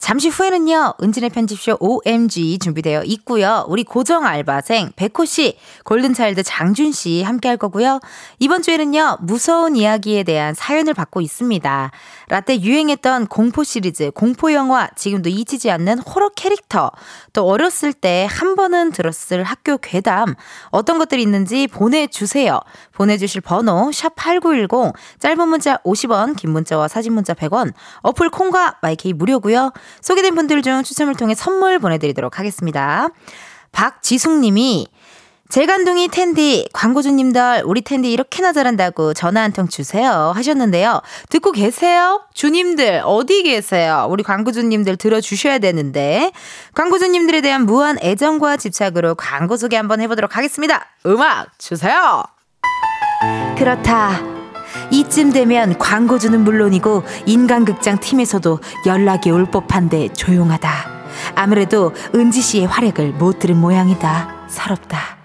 잠시 후에는요, 은진의 편집쇼 OMG 준비되어 있고요. 우리 고정 알바생 백호 씨, 골든차일드 장준 씨 함께 할 거고요. 이번 주에는요, 무서운 이야기에 대한 사연을 받고 있습니다. 라떼 유행했던 공포 시리즈, 공포 영화, 지금도 잊히지 않는 호러 캐릭터, 또 어렸을 때 한 번은 들었을 학교 괴담, 어떤 것들이 있는지 보내주세요. 보내주실 번호, 샵8910, 짧은 문자 50원, 긴 문자와 사진 문자 100원, 어플 콩과 마이케이 무료고요 소개된 분들 중 추첨을 통해 선물 보내드리도록 하겠습니다. 박지숙님이 재간둥이 텐디 광고주님들 우리 텐디 이렇게나 잘한다고 전화 한 통 주세요 하셨는데요. 듣고 계세요? 주님들 어디 계세요? 우리 광고주님들 들어주셔야 되는데 광고주님들에 대한 무한 애정과 집착으로 광고 소개 한번 해보도록 하겠습니다. 음악 주세요. 그렇다. 이쯤 되면 광고주는 물론이고 인간극장 팀에서도 연락이 올 법한데 조용하다. 아무래도 은지 씨의 활약을 못 들은 모양이다. 서럽다.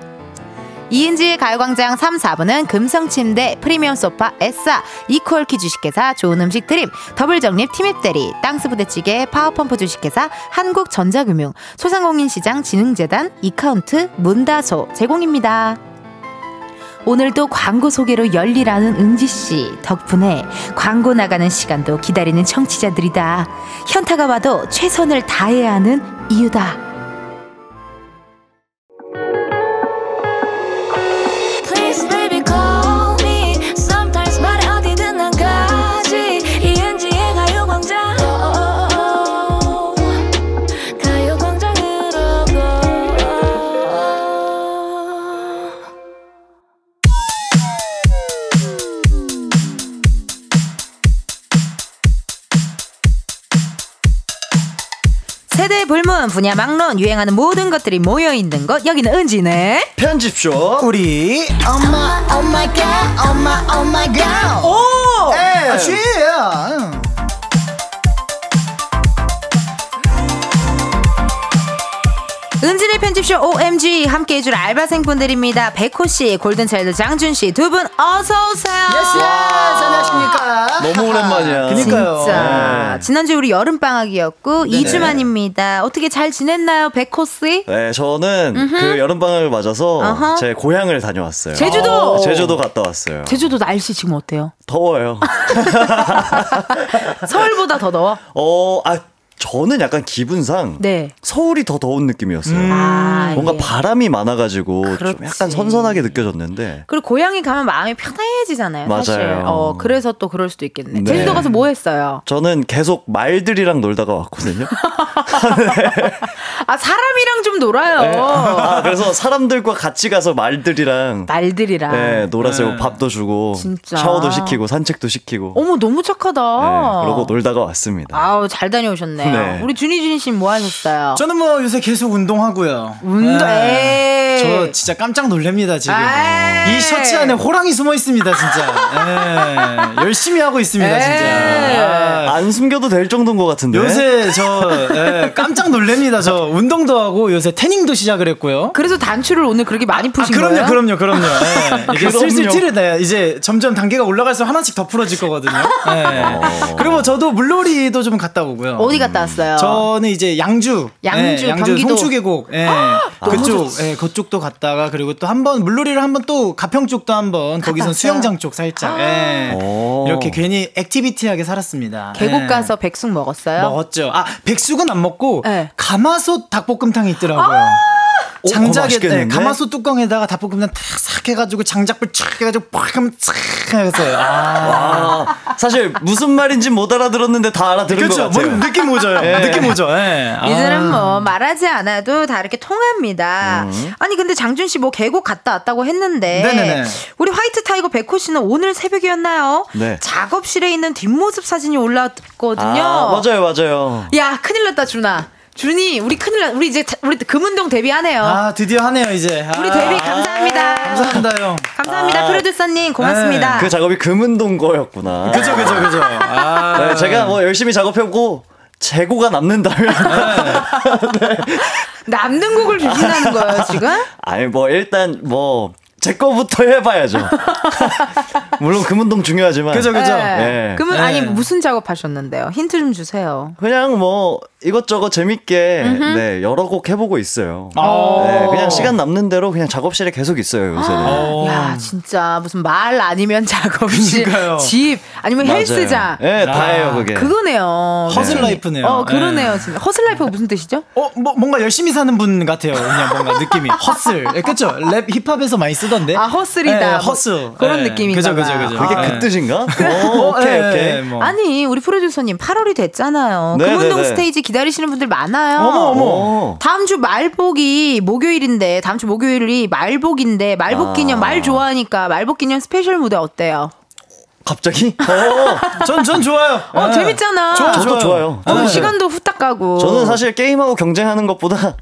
이은지의 가요광장 3, 4부는 금성침대, 프리미엄 소파, 에싸, 이퀄키 주식회사, 좋은 음식 드림, 더블정립 티맵대리, 땅스부대찌개, 파워펌프 주식회사, 한국전자금융, 소상공인시장 진흥재단, 이카운트, 문다소 제공입니다. 오늘도 광고 소개로 열리라는 은지씨 덕분에 광고 나가는 시간도 기다리는 청취자들이다. 현타가 와도 최선을 다해야 하는 이유다. 불문 분야 막론 유행하는 모든 것들이 모여 있는 곳 여기는 은지네. 편집숍 우리 엄마 오마이갓 엄마 오마이갓 오. 에 쥐. 은지네 편집숍 OMG 함께 해줄 알바생분들입니다. 백호 씨, 골든차일드 장준 씨 두 분 어서 오세요. Yes 안녕하십니까 너무 오랜만이야. 그니까요. 진짜 네. 지난주 우리 여름 방학이었고 2주 만입니다. 어떻게 잘 지냈나요, 백호 씨? 네, 저는 그 여름방학을 맞아서 어허. 제 고향을 다녀왔어요. 제주도. 어, 제주도 갔다 왔어요. 제주도 날씨 지금 어때요? 더워요. 서울보다 더 더워? 어, 아, 저는 약간 기분상 네. 서울이 더 더운 느낌이었어요. 아, 뭔가 이게. 바람이 많아가지고 그렇지. 좀 약간 선선하게 느껴졌는데 그리고 고향에 가면 마음이 편해지잖아요. 사실. 맞아요. 어, 그래서 또 그럴 수도 있겠네. 네. 제주도 가서 뭐 했어요? 저는 계속 말들이랑 놀다가 왔거든요. 아, 사람이랑 좀 놀아요. 네. 아, 그래서 사람들과 같이 가서 말들이랑 말들이랑. 네, 놀았어요. 네. 밥도 주고 진짜. 샤워도 시키고 산책도 시키고. 어머, 너무 착하다. 네, 그러고 놀다가 왔습니다. 아우, 잘 다녀오셨네요. 네. 우리 준희준 씨뭐 하셨어요? 저는 뭐 요새 계속 운동하고요. 운동, 네. 에이. 저 진짜 깜짝 놀랍니다 지금. 에이. 이 셔츠 안에 호랑이 숨어 있습니다 진짜. 예. 열심히 하고 있습니다 에이. 진짜. 아, 안 숨겨도 될 정도인 것 같은데. 요새 저 예, 깜짝 놀랍니다. 저 운동도 하고 요새 태닝도 시작을 했고요. 그래서 단추를 오늘 그렇게 많이 아, 푸신 그럼요, 거예요? 그럼요, 그럼요. 예. 이게 그럼요. 슬슬 티를 내. 이제 점점 단계가 올라갈수록 하나씩 더 풀어질 거거든요. 예. 그리고 저도 물놀이도 좀 갔다 오고요. 어디 갔다 왔어요? 저는 이제 양주, 양주, 예, 양주 경기도. 송추계곡, 예, 그쪽, 예, 그쪽도 갔다가 그리고 또 한 번 물놀이를 한 번 또 가평 쪽도 한번 거기서? 수영장 쪽 살짝, 예, 오. 이렇게 괜히 activity하게 살았습니다. 계곡 예. 가서 백숙 먹었어요? 먹었죠. 아 백숙은 안 먹고 네. 가마솥 닭볶음탕이 있더라고요. 오, 그거 장작에? 네, 가마솥 뚜껑에다가 닭볶음탕 탁싹 해가지고 장작불 촥 해가지고 팍 하면 싹 해서 아 아, 사실 무슨 말인지 못 알아들었는데 다 알아들은 그렇죠. 것 같아요. 뭔 느낌 오죠. 예. 느낌 오죠. 예. 아. 이들은 뭐 말하지 않아도 다 이렇게 통합니다. 음. 아니 근데 장준 씨 뭐 계곡 갔다 왔다고 했는데 네네네. 우리 White Tiger 백호 씨는 오늘 새벽이었나요? 네. 작업실에 있는 뒷모습 사진이 올라왔거든요. 아, 맞아요, 맞아요. 야 큰일 났다 준아. 준이 우리 큰일 났. 우리 이제 자- 우리 금운동 데뷔하네요. 아 드디어 하네요 이제. 우리 아. 데뷔 감사합니다. 감사합니다 형. 감사합니다 아. 프로듀서님 고맙습니다. 그 작업이 금은동 거였구나. 그죠 그죠 그죠. 아. 네, 제가 뭐 열심히 작업해보고 재고가 남는다면. 남는 곡을 비신하는 거예요 지금? 아니, 뭐, 일단, 뭐, 제 거부터 해봐야죠. 물론 금운동 중요하지만. 그죠, 그죠. 네. 예. 그러면 네. 아니 무슨 작업하셨는데요? 힌트 좀 주세요. 그냥 뭐 이것저것 재밌게 네, 여러 곡 해보고 있어요. 어. 네, 그냥 시간 남는 대로 그냥 작업실에 계속 있어요 요새는. 어. 야 진짜 무슨 말 아니면 작업실, 그러니까요. 집 아니면 맞아요. 헬스장. 네, 다 아. 해요 그게. 그거네요. hustle 네. life네요. 어 그러네요 네. 진짜. hustle life가 무슨 뜻이죠? 어, 뭐, 뭔가 열심히 사는 분 같아요. 그냥 뭔가 느낌이. 예, 그쵸? 랩, 힙합에서 많이 쓰던 데. 아 hustle이다. 네, 뭐 hustle. 그런 네. 느낌인가 그죠, 그죠. 그죠. 그게 아, 그 뜻인가? 오, 어, 오케이 예, 오케이. 예, 뭐. 아니 우리 프로듀서님 8월이 됐잖아요. 네, 금은동 네, 네. 스테이지 기다리시는 분들 많아요. 어머, 어머. 오. 다음 주 말복이 목요일인데 다음 주 목요일이 말복인데 말복 기념 아. 말 좋아하니까 말복 기념 special 무대 어때요? 갑자기? 어, 전, 전 좋아요. 어 예. 재밌잖아. 좋아요, 저도 좋아요. 어, 저는, 시간도 후딱 가고. 저는 사실 게임하고 경쟁하는 것보다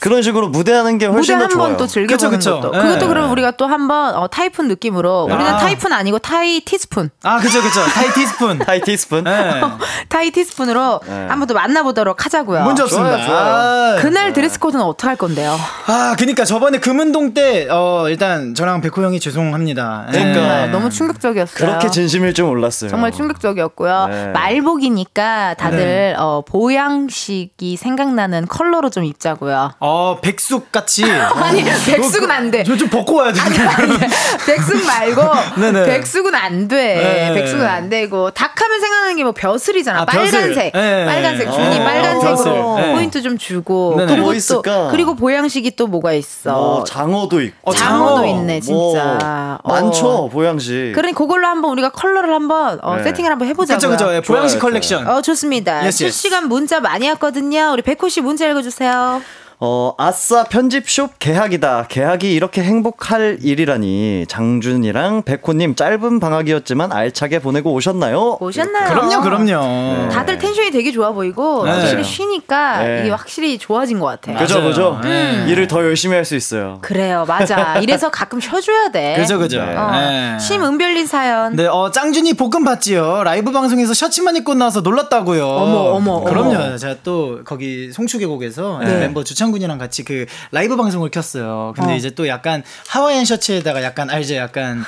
그런 식으로 무대하는 게 무대 훨씬 더한 좋아요. 번또 즐겨보는 그쵸, 그쵸. 것도. 예. 그것도 그럼 우리가 또 한번 어, 타이푼 느낌으로 우리는 아. 타이푼 아니고 타이 티스푼. 아, 그죠, 그죠. 타이 티스푼. 타이 티스푼. 예. 타이 티스푼으로 네. 한번 또 만나보도록 하자고요. 문제 없습니다. 좋아요, 좋아요. 아, 그날 dress code는 어떻게 할 건데요? 아, 그니까 저번에 금은동 때, 어, 일단 저랑 백호 형이 죄송합니다. 예. 그러니까. 정말 너무 충격적이었어요. 그렇게 진심일 줄 몰랐어요. 정말 충격적이었고요. 네. 말복이니까 다들 어, 보양식이 생각나는 컬러로 좀 입자고요. 어, 백숙 같이. 아니 백숙은 안 돼. 저 좀 벗고 와야 돼. 백숙 말고 네네. 백숙은 안 돼. 네. 백숙은 안 되고 닭 하면 생각나는 게 뭐 벼슬이잖아. 아. 빨간색, 네. 빨간색 준이 어, 빨간색으로 벼슬. 네. 포인트 좀 주고 네네. 그리고 뭐또 있을까? 그리고 보양식이 또 뭐가 있어? 뭐 장어도 있고. 어, 장어도 장어. 있네 뭐 진짜. 어. 많죠 보양식. 그러니 그걸로 한번 우리가 컬러를 한번 어, 네. 세팅을 한번 해보자고요. 그죠, 그죠. 예, 보양식 좋아요, 컬렉션. 어 좋습니다. Yes. 실시간 문자 많이 왔거든요. 우리 백호 씨 문자 읽어주세요. 어, 아싸 편집숍 개학이다. 개학이 이렇게 행복할 일이라니. 장준이랑 백호님 짧은 방학이었지만 알차게 보내고 오셨나요? 오셨나요? 그럼요, 그럼요. 다들 텐션이 되게 좋아 보이고 네. 확실히 쉬니까 네. 이게 확실히 좋아진 것 같아요. 그죠. 그죠? 네. 일을 더 열심히 할 수 있어요. 그래요, 맞아. 이래서 가끔 쉬어줘야 돼. 그죠, 그죠. 네. 어, 네. 심은별님 사연. 네, 어, 짱준이 볶음 봤지요. 라이브 방송에서 셔츠만 입고 나와서 놀랐다고요. 어머, 어머, 그럼요. 어머. 제가 또 거기 송추계곡에서 네. 멤버 주창 군이랑 같이 그 라이브 방송을 켰어요. 근데 어. 이제 또 약간 하와이안 셔츠에다가 약간 알죠? 약간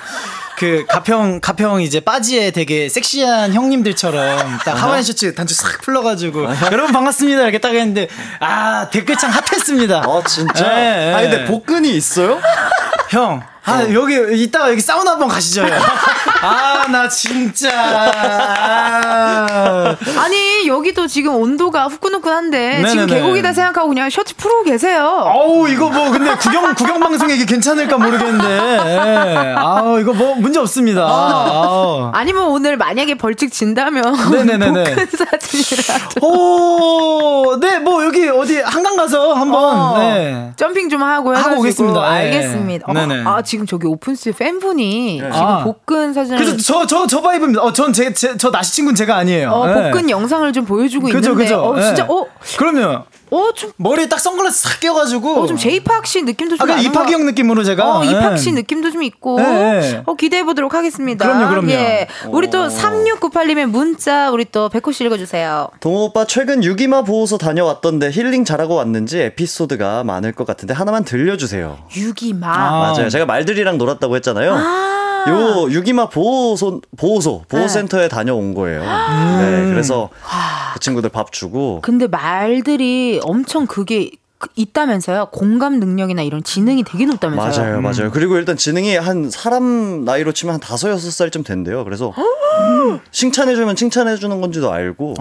그 가평 가평 이제 바지에 되게 섹시한 형님들처럼 딱 하와이안 셔츠 단추 싹 풀러가지고 여러분 반갑습니다 이렇게 딱 했는데 아 댓글창 핫했습니다. 아, 진짜? 네, 네. 아, 근데 복근이 있어요? 형, 아, 여기, 이따가 여기 사우나 한번 가시죠. 형. 아, 나 진짜. 아. 아니 여기도 지금 온도가 후끈후끈한데 지금 네네네. 계곡이다 생각하고 그냥 셔츠 풀고 계세요. 아우, 이거 뭐, 근데 구경, 구경 방송에 이게 괜찮을까 모르겠는데. 예. 아우, 이거 뭐, 문제 없습니다. 아우. 아니면 오늘 만약에 벌칙 진다면 네네네네. 복근 사진이라도 오, 네, 뭐, 여기 어디, 한강 가서 한번, 어, 네. jumping 좀 하고 하고 해가지고 오겠습니다. 네. 알겠습니다. 어, 네네. 아 지금 저기 오픈스튜 팬분이 지금 아. 복근 사진을 그래서 저, 저, 저 vibe입니다. 어, 전 제, 제, 저 나시 친구는 제가 아니에요. 어, 예. 복근 영상을 좀 보여주고 그죠, 있는데 그죠. 어 진짜 예. 어, 그럼요. 어좀 머리에 딱 선글라스 싹 껴가지고. 어, 좀 제이팍 씨 느낌도 좀 아, 그냥 나는 제이팍이 거- 형 느낌으로 제가. 어, 제이팍 예. 씨 느낌도 좀 있고. 네. 어, 기대해 보도록 하겠습니다. 그럼요, 그럼요. 예. 우리 또 3698님의 문자 우리 또 백호 씨 읽어 주세요. 동호 오빠 최근 유기마 보호소 다녀왔던데 힐링 잘하고 왔는지 에피소드가 많을 것 같은데 하나만 들려주세요. 유기마. 아. 맞아요. 제가 말들이랑 놀았다고 했잖아요. 아. 요 유기마 보호소 보호소 보호센터에 다녀온 거예요. 네, 그래서 그 친구들 밥 주고. 근데 말들이 엄청 그게 그- 있다면서요? 공감 능력이나 이런 지능이 되게 높다면서요? 맞아요, 맞아요. 그리고 일단 지능이 한 사람 나이로 치면 한 다섯 여섯 살쯤 된대요. 그래서 칭찬해주면 칭찬해주는 건지도 알고,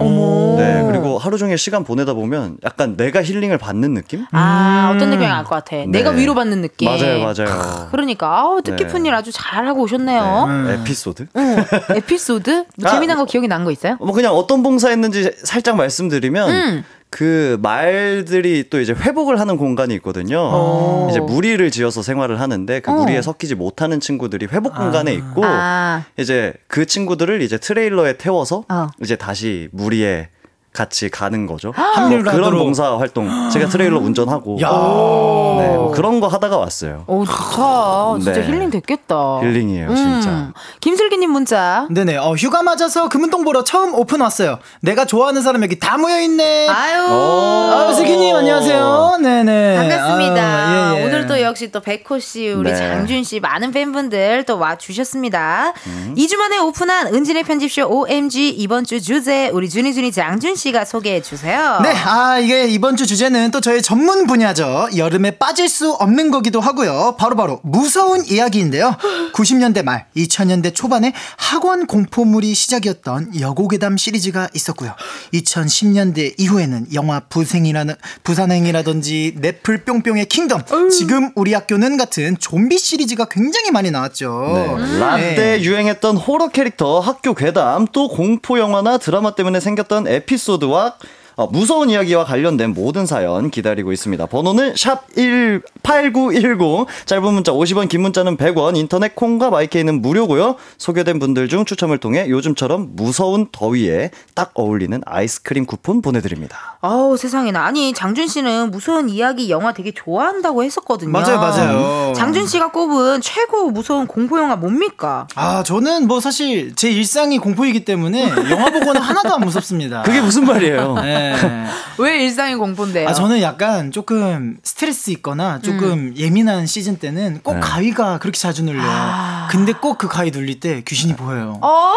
네 그리고 하루 종일 시간 보내다 보면 약간 내가 힐링을 받는 느낌? 아, 어떤 느낌이 알 것 같아. 내가 위로받는 느낌. 맞아요, 맞아요. 그러니까 아우 뜻깊은 네. 일 아주 잘 하고 오셨네요. 네, 에피소드. 응. 에피소드? 뭐 아, 재미난 거 기억이 난 거 있어요? 뭐 그냥 어떤 봉사했는지 살짝 말씀드리면 음. 그 말들이 또 이제 회복을 하는 공간이 있거든요. 이제 무리를 지어서 생활을 하는데 그 어. 무리에 섞이지 못하는 친구들이 회복 공간에 있고 아. 이제 그 친구들을 이제 트레일러에 태워서 어. 이제 다시 무리에 같이 가는 거죠. 합류를 뭐 그런. 봉사 활동 제가 트레일러 운전하고 야. 네, 뭐 그런 거 하다가 왔어요. 오, 좋다. 진짜 네. 힐링 됐겠다. 힐링이에요, 진짜. 김슬기님 문자. 네네. 어, 휴가 맞아서 금은동 보러 처음 오픈 왔어요. 내가 좋아하는 사람 여기 다 모여 있네. 아유. 아, 슬기님 안녕하세요. 네네. 반갑습니다. 아, 예, 예. 오늘 또 역시 또 백호 씨, 우리 네. 장준 씨 많은 팬분들 또 와 주셨습니다. 음. 2주 만에 오픈한 은지네 편집숍 OMG 이번 주 주제 우리 준이 준이 장준 씨가 소개해 주세요. 네, 아, 이게 이번 주 주제는 또 저의 전문 분야죠. 여름에 빠질 수 없는 거기도 하고요. 바로 바로 무서운 이야기인데요. 90년대 말, 2000년대 초반에 학원 공포물이 시작이었던 여고괴담 시리즈가 있었고요. 2010년대 이후에는 영화 부생이라는, 부산행이라든지 넷플 뿅뿅의 킹덤, 지금 우리 학교는 같은 좀비 시리즈가 굉장히 많이 나왔죠. 네. 라떼 유행했던 호러 캐릭터 학교 괴담 또 공포 영화나 드라마 때문에 생겼던 에피소드 와 어, 무서운 이야기와 관련된 모든 사연 기다리고 있습니다. 번호는 샵18910 짧은 문자 50원 긴 문자는 100원 인터넷 콩과 마이케이는 무료고요. 소개된 분들 중 추첨을 통해 요즘처럼 무서운 더위에 딱 어울리는 아이스크림 쿠폰 보내드립니다. 아우 세상에나 아니 장준 씨는 무서운 이야기 영화 되게 좋아한다고 했었거든요. 맞아요, 맞아요. 장준 씨가 꼽은 최고 무서운 공포 영화 뭡니까? 아, 저는 뭐 사실 제 일상이 공포이기 때문에 영화 보고는 하나도 안 무섭습니다. 그게 무슨 말이에요? 네. 왜 일상이 공포인데요? 아, 저는 약간 조금 스트레스 있거나 조금 예민한 시즌 때는 꼭 네. 가위가 그렇게 자주 눌려요. 근데 꼭 그 가위 눌릴 때 귀신이 보여요. 어?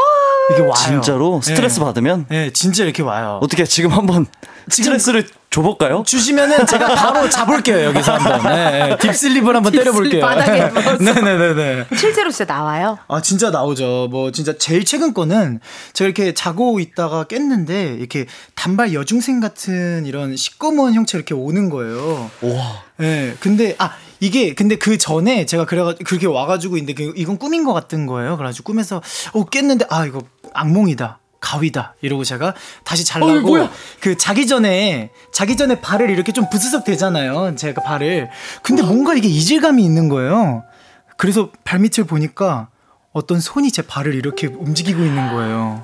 이게 와요. 진짜로 스트레스 네. 받으면 네, 진짜 이렇게 와요. 어떻게 지금 한번 스트레스를 줘볼까요? 주시면은 제가 바로 잡을게요 여기서 한번. 네, 네. 딥슬립을 한번 때려볼게요. 바닥에. 네네네네. 실제로 진짜 나와요? 아 진짜 나오죠. 뭐 진짜 제일 최근 거는 제가 이렇게 자고 있다가 깼는데 이렇게 단발 여중생 같은 이런 시꺼먼 형체 이렇게 오는 거예요. 와. 네, 근데 아 이게 근데 그 전에 제가 그래가 그렇게 와가지고 있는데 그- 이건 꿈인 것 같은 거예요. 그래가지고 꿈에서 어 깼는데 아 이거 악몽이다. 가위다 이러고 제가 다시 잘라고 그 자기 전에 자기 전에 발을 이렇게 좀 부스석 대잖아요 제가 발을 근데 뭔가 이게 이질감이 있는 거예요 그래서 발밑을 보니까 어떤 손이 제 발을 이렇게 움직이고 있는 거예요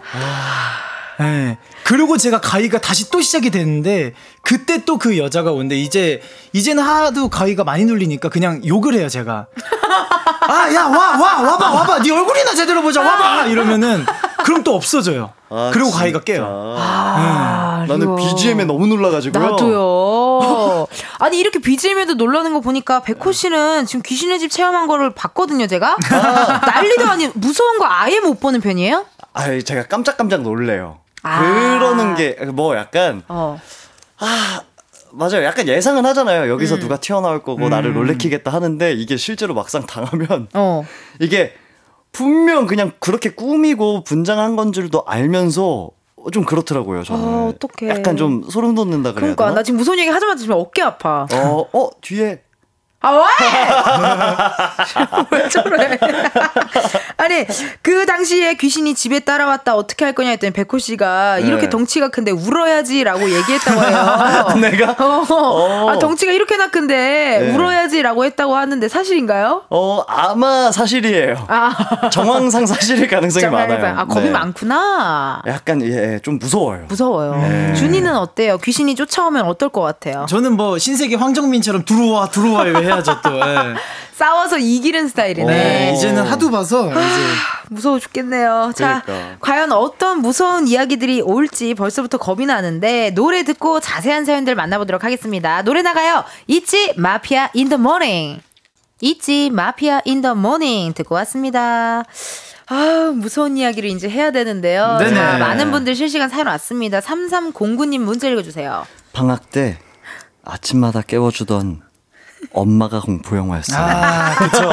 네. 그리고 제가 가위가 다시 또 시작이 됐는데 그때 또 그 여자가 오는데 이제 이제는 하도 가위가 많이 눌리니까 그냥 욕을 해요 제가 아 야 와 와 와봐 와봐 네 얼굴이나 제대로 보자 와봐 이러면은 그럼 또 없어져요 아, 그리고 진짜. 가위가 깨요 아, 나는 BGM에 너무 놀라가지고요. 나도요. 아니 이렇게 BGM에도 놀라는 거 보니까 백호 씨는 지금 귀신의 집 체험한 거를 봤거든요, 제가. 난리도 아니 무서운 거 아예 못 보는 편이에요? 아, 제가 깜짝깜짝 놀래요. 아. 그러는 게 뭐 약간 어. 맞아요. 약간 예상은 하잖아요. 음. 여기서 누가 튀어나올 거고 나를 놀래키겠다 하는데 이게 실제로 막상 당하면 어. 이게 분명 그냥 그렇게 꾸미고 분장한 건 줄도 알면서 좀 그렇더라고요. 저는. 아, 어떡해. 약간 좀 소름 돋는다 그래야 그러니까 되나? 나 지금 무서운 얘기 하자마자 지금 어깨 아파. 어, 어 뒤에 아 왜? 왜 저래? 아니 그 당시에 귀신이 집에 따라왔다 어떻게 할 거냐 했더니 백호 씨가 네. 이렇게 덩치가 큰데 울어야지라고 얘기했다고 해요. 내가 어, 아 덩치가 이렇게나 큰데 네. 울어야지라고 했다고 하는데 사실인가요? 어 아마 사실이에요. 아 정황상 사실일 가능성이 많아요. 아 겁이 네. 많구나. 약간 예, 좀 무서워요. 무서워요. 네. 준이는 어때요? 귀신이 쫓아오면 어떨 것 같아요? 저는 뭐 신세계 황정민처럼 들어와 들어와 이거 해야죠 또 예. 싸워서 이기는 스타일이네. 네, 이제는 하도 봐서 이제 무서워 죽겠네요. 자, 그러니까. 과연 어떤 무서운 이야기들이 올지 벌써부터 겁이 나는데 노래 듣고 자세한 사연들 만나보도록 하겠습니다. 노래 나가요. 있지 마피아 in the morning. 있지 마피아 in the morning 듣고 왔습니다. 아, 무서운 이야기를 이제 해야 되는데요. 네네. 자, 많은 분들 실시간 사연 왔습니다. 3309님 문자 읽어 주세요. 방학 때 아침마다 깨워주던 엄마가 공포 영화였어요. 아 그쵸.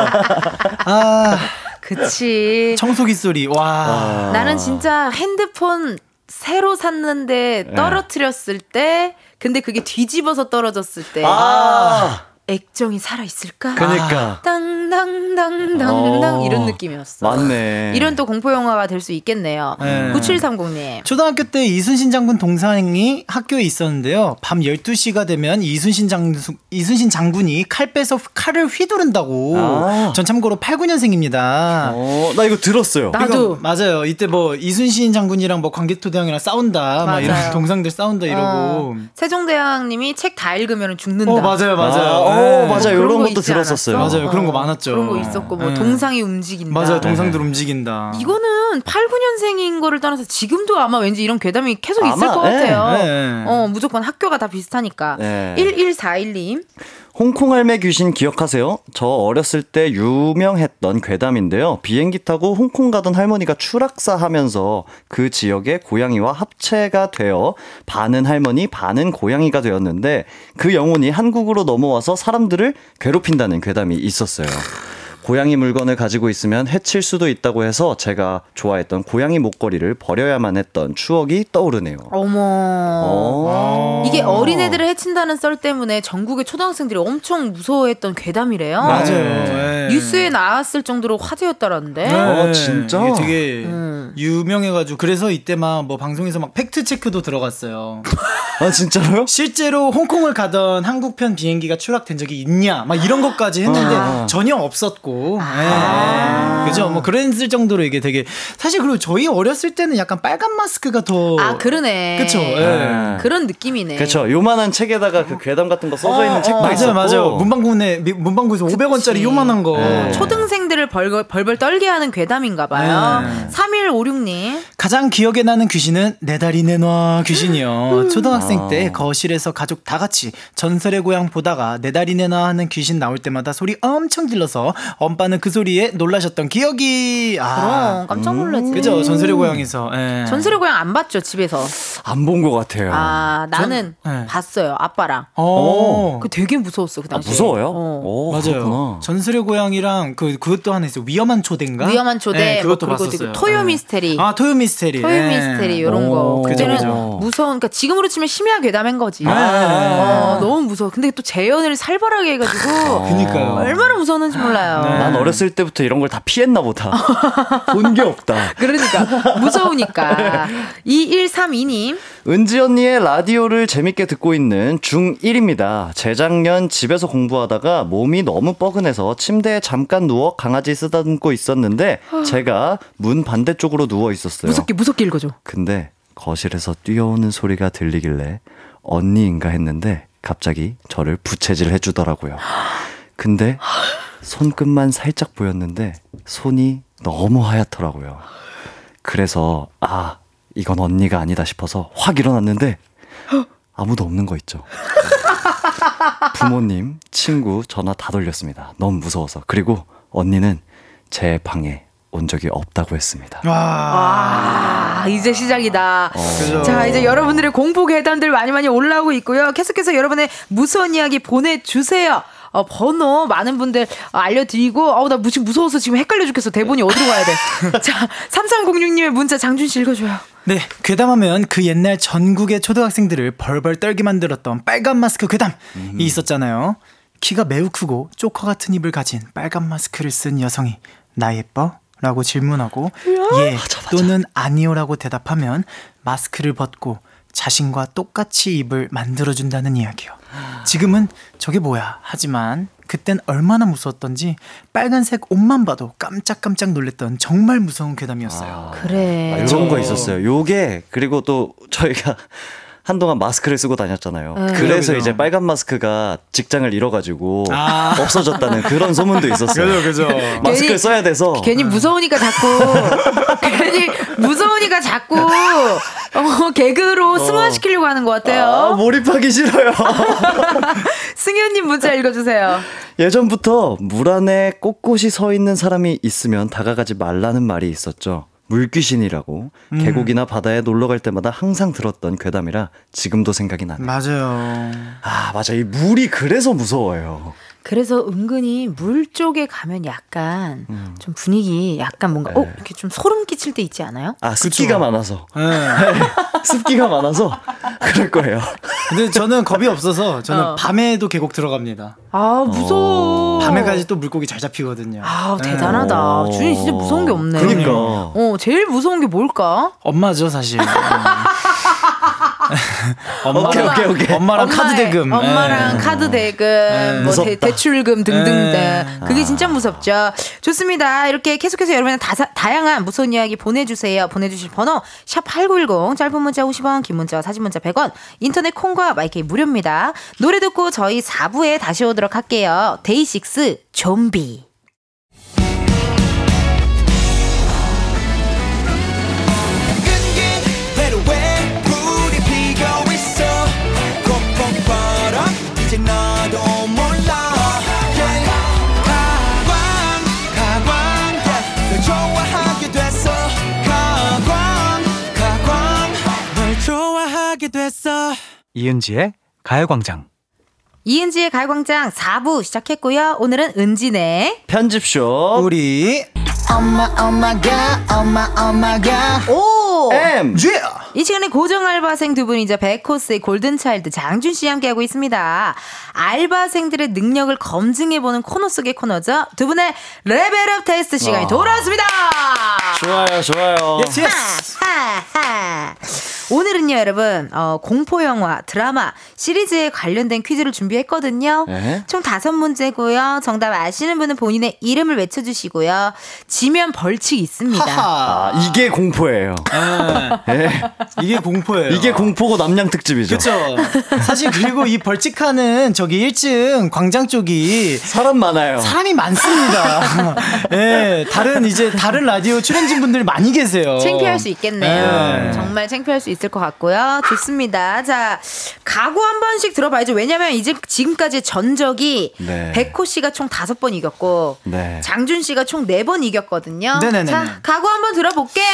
아. 그치. 청소기 소리. 와. 나는 진짜 핸드폰 새로 샀는데 떨어뜨렸을 때, 근데 그게 뒤집어서 떨어졌을 때. 아, 액정이 살아 있을까? 그러니까. 땅땅땅땅땅 어, 이런 느낌이었어. 맞네. 이런 또 공포 영화가 될 수 있겠네요. 네. 9730님. 초등학교 때 이순신 장군 동상이 학교에 있었는데요. 밤 12시가 되면 이순신 장 이순신 장군이 칼 빼서 칼을 휘두른다고. 아. 전 참고로 8, 9년생입니다. 어, 나 이거 들었어요. 나도. 맞아요. 이때 뭐 이순신 장군이랑 뭐 광개토대왕이랑 싸운다. 막 맞아요. 이런 동상들 싸운다 이러고. 어, 세종대왕님이 책 다 읽으면 죽는다. 어, 맞아요, 맞아요. 아, 네. 어, 맞아요. 그런 이런 거 것도 들었었어요. 않았어? 맞아요. 그런 거 많았죠. 그런 거 있었고 뭐 네. 동상이 움직인다. 맞아요. 동상들 움직인다. 이거는 8, 9년생인 거를 떠나서 지금도 아마 왠지 이런 괴담이 계속 있을 아마, 것 네, 같아요. 네. 어, 무조건 학교가 다 비슷하니까. 네. 1141님. 홍콩 할매 귀신 기억하세요? 저 어렸을 때 유명했던 괴담인데요. 비행기 타고 홍콩 가던 할머니가 추락사 하면서 그 지역의 고양이와 합체가 되어 반은 할머니, 반은 고양이가 되었는데 그 영혼이 한국으로 넘어와서 사람들을 괴롭힌다는 괴담이 있었어요. 고양이 물건을 가지고 있으면 해칠 수도 있다고 해서 제가 좋아했던 고양이 목걸이를 버려야만 했던 추억이 떠오르네요. 어머. 어. 이게 어린애들을 해친다는 썰 때문에 전국의 초등학생들이 엄청 무서워했던 괴담이래요. 맞아요. 네. 네. 뉴스에 나왔을 정도로 화제였다라는데. 네. 어, 진짜? 이게 되게 음. 유명해가지고 그래서 이때 막 뭐 방송에서 막 팩트 체크도 들어갔어요. 아, 진짜로요? 실제로 홍콩을 가던 한국편 비행기가 추락된 적이 있냐, 막 이런 것까지 했는데 아. 전혀 없었고, 예. 그죠? 뭐 그랬을 정도로 이게 되게 사실 그리고 저희 어렸을 때는 약간 빨간 마스크가 더 아, 그러네. 그쵸? 예. 네. 그런 느낌이네. 그렇죠. 요만한 책에다가 그 괴담 같은 거 써져 있는 어, 책도 맞아요, 있었고. 맞아요. 문방구에 미- 문방구에서 500원짜리 요만한 거. 네. 초등생들을 벌벌, 벌벌 떨게 하는 괴담인가 봐요. 네. 3156님. 가장 기억에 나는 귀신은 내 다리 내놔 귀신이요. 초등학생 때 거실에서 가족 다 같이 전설의 고향 보다가 내 다리 내놔 하는 귀신 나올 때마다 소리 엄청 질러서 엄빠는 그 소리에 놀라셨던 기억이. 아, 그럼 깜짝 놀라지. 그죠? 전설의 고향에서. 예. 전설의 고향 안 봤죠, 집에서. 안 본 것 같아요. 아, 나는 네. 봤어요, 아빠랑. 어. 그 되게 무서웠어, 그 아, 당시에. 무서워요? 어. 오, 맞아요. 그렇구나. 전설의 고향이랑 그 그것도 하나 있어. 요 위험한 초대인가? 위험한 초대, 네, 뭐 그것도 그리고 봤었어요. 토요 네. 미스테리. 아, 토요 미스테리. 토요 네. 미스테리 이런 거. 그때는 그죠. 무서운 그러니까 지금으로 치면 심야 괴담인 거지. 네. 어, 너무 무서워. 근데 또 재현을 살벌하게 해가지고 그니까요. 얼마나 무서웠는지 몰라요. 네. 난 어렸을 때부터 이런 걸 다 피했나 보다. 본 게 없다. 그러니까 무서우니까. 2132님. 은지 언니의 라디오를 재밌게 듣고 있는 중1입니다. 재작년 집에서 공부하다가 몸이 너무 뻐근해서 침대에 잠깐 누워 강아지 쓰다듬고 있었는데 제가 문 반대쪽으로 누워 있었어요. 무섭게 무섭게 읽어줘. 근데 거실에서 뛰어오는 소리가 들리길래 언니인가 했는데 갑자기 저를 부채질 해주더라고요. 근데 손끝만 살짝 보였는데 손이 너무 하얗더라고요. 그래서 아 이건 언니가 아니다 싶어서 확 일어났는데 아무도 없는 거 있죠. 부모님, 친구 전화 다 돌렸습니다. 너무 무서워서. 그리고 언니는 제 방에 온 적이 없다고 했습니다. 아, 이제 시작이다. 그죠. 자, 이제 여러분들의 공포 괴담들 많이 많이 올라오고 있고요. 계속해서 여러분의 무서운 이야기 보내주세요. 어, 번호 많은 분들 알려드리고, 어우, 나 무지 무서워서 지금 헷갈려 죽겠어. 대본이 어디로 가야 돼. 자, 3306님의 문자 장준 씨 읽어줘요. 네, 괴담하면 그 옛날 전국의 초등학생들을 벌벌 떨게 만들었던 빨간 마스크 괴담이 있었잖아요. 키가 매우 크고 쪼커 같은 입을 가진 빨간 마스크를 쓴 여성이 나 예뻐? 라고 질문하고 예 또는 아니요라고 대답하면 마스크를 벗고 자신과 똑같이 입을 만들어준다는 이야기요. 지금은 저게 뭐야? 하지만 그땐 얼마나 무서웠던지 빨간색 옷만 봐도 깜짝깜짝 놀랬던 정말 무서운 괴담이었어요. 그래. 아, 이런 거 있었어요. 요게 그리고 또 저희가 한동안 마스크를 쓰고 다녔잖아요. 네. 그래서 그죠, 그죠. 이제 빨간 마스크가 직장을 잃어가지고 아. 없어졌다는 그런 소문도 있었어요. 그죠. 마스크를 괜히- 써야 돼서 괜히 무서우니까 자꾸 괜히 무서우니까 자꾸 어, 개그로 승화시키려고 하는 것 아, 같아요. 몰입하기 싫어요. 승현님 문자 읽어주세요. 예전부터 물 안에 꼿꼿이 서 있는 사람이 있으면 다가가지 말라는 말이 있었죠. 물귀신이라고 음. 계곡이나 바다에 놀러 갈 때마다 항상 들었던 괴담이라 지금도 생각이 나네요. 맞아요. 아 맞아 이 물이 그래서 무서워요. 그래서 은근히 물 쪽에 가면 약간 음. 좀 분위기 약간 뭔가 네. 어 이렇게 좀 소름 끼칠 때 있지 않아요? 아 습기가 많아서 네. 습기가 많아서 그럴 거예요. 근데 저는 겁이 없어서 저는 어. 밤에도 계곡 들어갑니다. 아 무서워. 밤에까지 또 물고기 잘 잡히거든요. 아 네. 대단하다. 어. 준이 진짜 무서운 게 없네. 그러니까. 어 제일 무서운 게 뭘까? 엄마죠 사실. 음. 오케이, 오케이, 오케이. 엄마랑 카드 엄마의- 대금. 엄마랑 예. 카드 대금, 뭐 대. 대출금 등등. 네. 그게 진짜 무섭죠. 좋습니다. 이렇게 계속해서 여러분의 다, 다양한 무서운 이야기 보내주세요. 보내주실 번호 샵 8910 짧은 문자 50원, 긴 문자 사진 문자 100원, 인터넷 콩과 마이크이 무료입니다. 노래 듣고 저희 4부에 다시 오도록 할게요. 데이식스 좀비. 이은지의 가요광장. 이은지의 가요광장 4부 시작했고요. 오늘은 은지네. 편집숍 우리 엄마 엄마가 엄마 엄마가 오! M 이 시간에 고정 알바생 두 분이자 백호 씨 골든차일드 장준 씨 함께하고 있습니다. 알바생들의 능력을 검증해보는 코너 속의 코너죠. 두 분의 레벨업 테스트 시간이 와. 돌아왔습니다. 좋아요 좋아요. yes yes. 하하. 오늘은요, 여러분, 어, 공포영화, 드라마, 시리즈에 관련된 퀴즈를 준비했거든요. 네. 총 다섯 문제고요. 정답 아시는 분은 본인의 이름을 외쳐주시고요. 지면 벌칙 있습니다. 아 이게 공포예요. 예. 이게 공포예요. 이게 공포고 남양 특집이죠. 그렇죠. 사실 그리고 이 벌칙하는 저기 1층 광장 쪽이 사람 많아요. 사람이 많습니다. 예, 다른 이제 다른 라디오 출연진 분들 많이 계세요. 창피할 수 있겠네요. 네. 정말 창피할 수 있을 것 같고요. 좋습니다. 자, 각오 한 번씩 들어봐야죠. 왜냐면 이제 지금까지 전적이 네. 백호 씨가 총 다섯 번 이겼고, 네. 장준 씨가 총 네 번 이겼거든요. 네네네네. 자, 각오 한번 들어볼게요.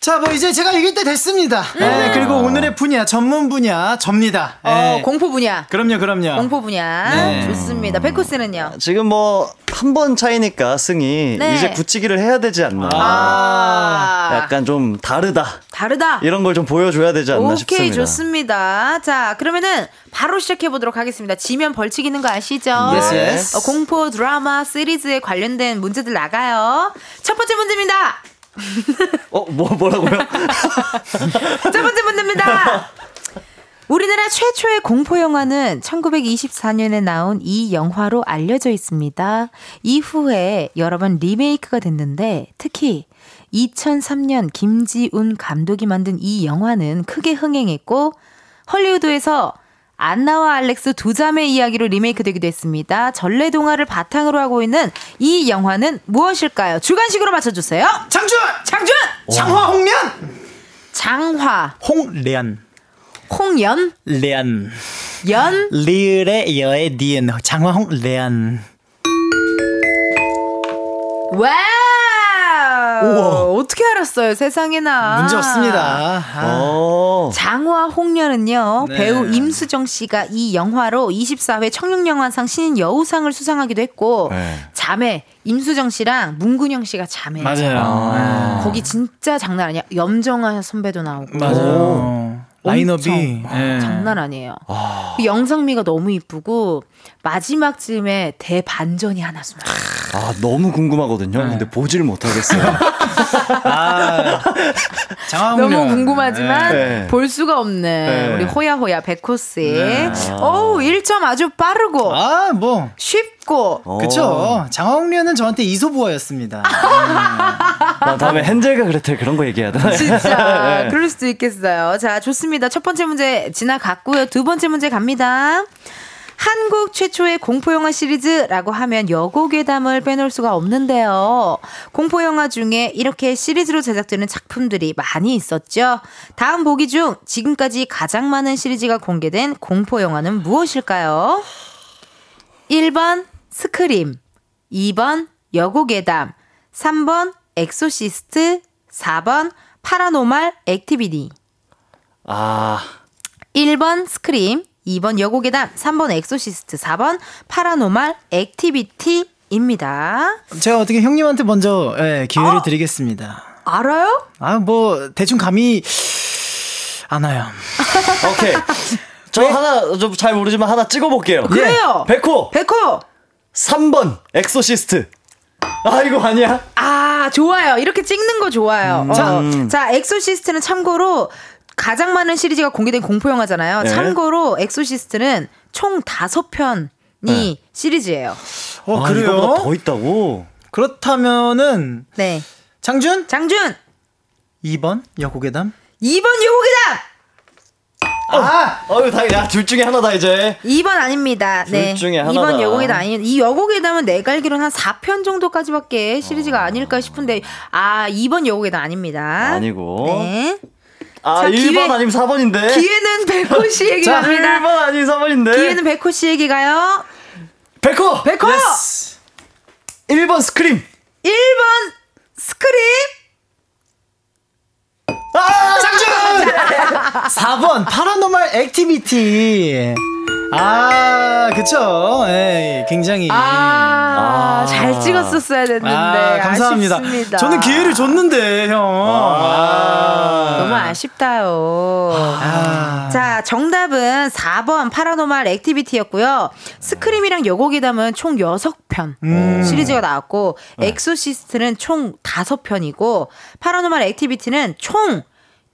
자, 뭐 이제 제가 이길 때 됐습니다. 예, 그리고 오늘의 분야, 전문 분야, 접니다. 음. 어, 예. 공포 분야. 그럼요, 그럼요. 공포 분야. 네. 좋습니다. 백호 씨는요? 지금 뭐 한 번 차이니까 승이 네. 이제 굳히기를 해야 되지 않나. 아, 약간 좀 다르다. 다르다. 이런 걸 좀 보여줘야 되지 않나 오케이 싶습니다. 좋습니다. 자 그러면은 바로 시작해 보도록 하겠습니다. 지면 벌칙 있는 거 아시죠? Yes, yes. 어, 공포 드라마 시리즈에 관련된 문제들 나가요. 첫 번째 문제입니다. 어, 뭐 뭐라고요? 첫 번째 문제입니다. 우리나라 최초의 공포 영화는 1924년에 나온 이 영화로 알려져 있습니다. 이후에 여러 번 리메이크가 됐는데 특히 2003년 김지훈 감독이 만든 이 영화는 크게 흥행했고 헐리우드에서 안나와 알렉스 두 자매 이야기로 리메이크되기도 했습니다. 전래 동화를 바탕으로 하고 있는 이 영화는 무엇일까요? 주관식으로 맞춰주세요. 장준! 장준! 장화 홍련! 장화, 홍련. 홍연, 레안. 연, 리을의 여의 니은. 장화 홍레안. wow! 어떻게 알았어요, 세상에나. 문제 없습니다. 아. 어. 장화 홍련은요, 네. 배우 임수정 씨가 이 영화로 24회 청룡영화상 신인 여우상을 수상하기도 했고, 네. 자매, 임수정 씨랑 문근영 씨가 자매. 맞아요. 거기 진짜 장난 아니야. 염정아 선배도 나오고. 맞아요. 라인업이 엄청, 예. 장난 아니에요. 그 영상미가 너무 이쁘고 마지막 쯤에 대반전이 하나 숨어. 아, 너무 궁금하거든요. 네. 근데 보질 못하겠어요. 아. 너무 궁금하지만 네. 볼 수가 없는 네. 우리 호야호야 백호씨. 네. 오, 1점 아주 빠르고 아, 뭐. 쉽고 어. 그쵸. 장화홍련은 저한테 이소부어였습니다. 나 다음에 헨젤과 그레텔 그런 거 얘기해야 되나? 진짜 네. 그럴 수도 있겠어요. 자, 좋습니다. 첫 번째 문제 지나갔고요. 두 번째 문제 갑니다. 한국 최초의 공포영화 시리즈라고 하면 여고괴담을 빼놓을 수가 없는데요. 공포영화 중에 이렇게 시리즈로 제작되는 작품들이 많이 있었죠. 다음 보기 중 지금까지 가장 많은 시리즈가 공개된 공포영화는 무엇일까요? 1번 스크림, 2번 여고괴담, 3번 엑소시스트, 4번 파라노말 액티비티. 아, 1번 스크림, 2번 여고괴담, 3번 엑소시스트, 4번 파라노말 액티비티입니다. 제가 어떻게 형님한테 먼저 예, 기회를 어? 드리겠습니다. 알아요? 아, 뭐 대충 감이 안 와요. 오케이. 저 하나 좀 잘 모르지만 하나 찍어 볼게요. 그래요. 백호 백호! 3번 엑소시스트. 아 이거 아니야? 아, 좋아요. 이렇게 찍는 거 좋아요. 음. 어. 자. 자, 엑소시스트는 참고로 가장 많은 시리즈가 공개된 공포 영화잖아요. 네. 참고로 엑소시스트는 총 다섯 편이 네. 시리즈예요. 어, 아, 그래요? 이거보다 더 있다고? 그렇다면은 네. 장준 장준! 2번 여고괴담 2번 여고괴담! 아, 어유 다, 야 둘 중에 하나다 이제. 2번 아닙니다. 둘 네. 중에 하나다. 2번 여고괴담 아니 이 여고괴담은 내가 알기로는 한 4편 정도까지밖에 시리즈가 아닐까 싶은데 아, 2번 여고괴담 아닙니다. 아니고. 네. 아 자, 1번 기회- 아니면 4번인데. 기회는 백호 씨에게 자, 갑니다. 1번 아니면 4번인데. 기회는 백호 씨에게 가요. 백호. 백호! 1번 스크림. 1번 스크림. 아! 4번 파라노멀 액티비티 아 그쵸 예, 굉장히 아, 잘 찍었었어야 됐는데. 아, 감사합니다. 아쉽습니다. 저는 기회를 줬는데 형 아. 너무 아쉽다요. 자, 정답은 4번 파라노말 액티비티였고요. 스크림이랑 여고괴담은 총 6편 음. 시리즈가 나왔고, 엑소시스트는 총 5편이고, 파라노말 액티비티는 총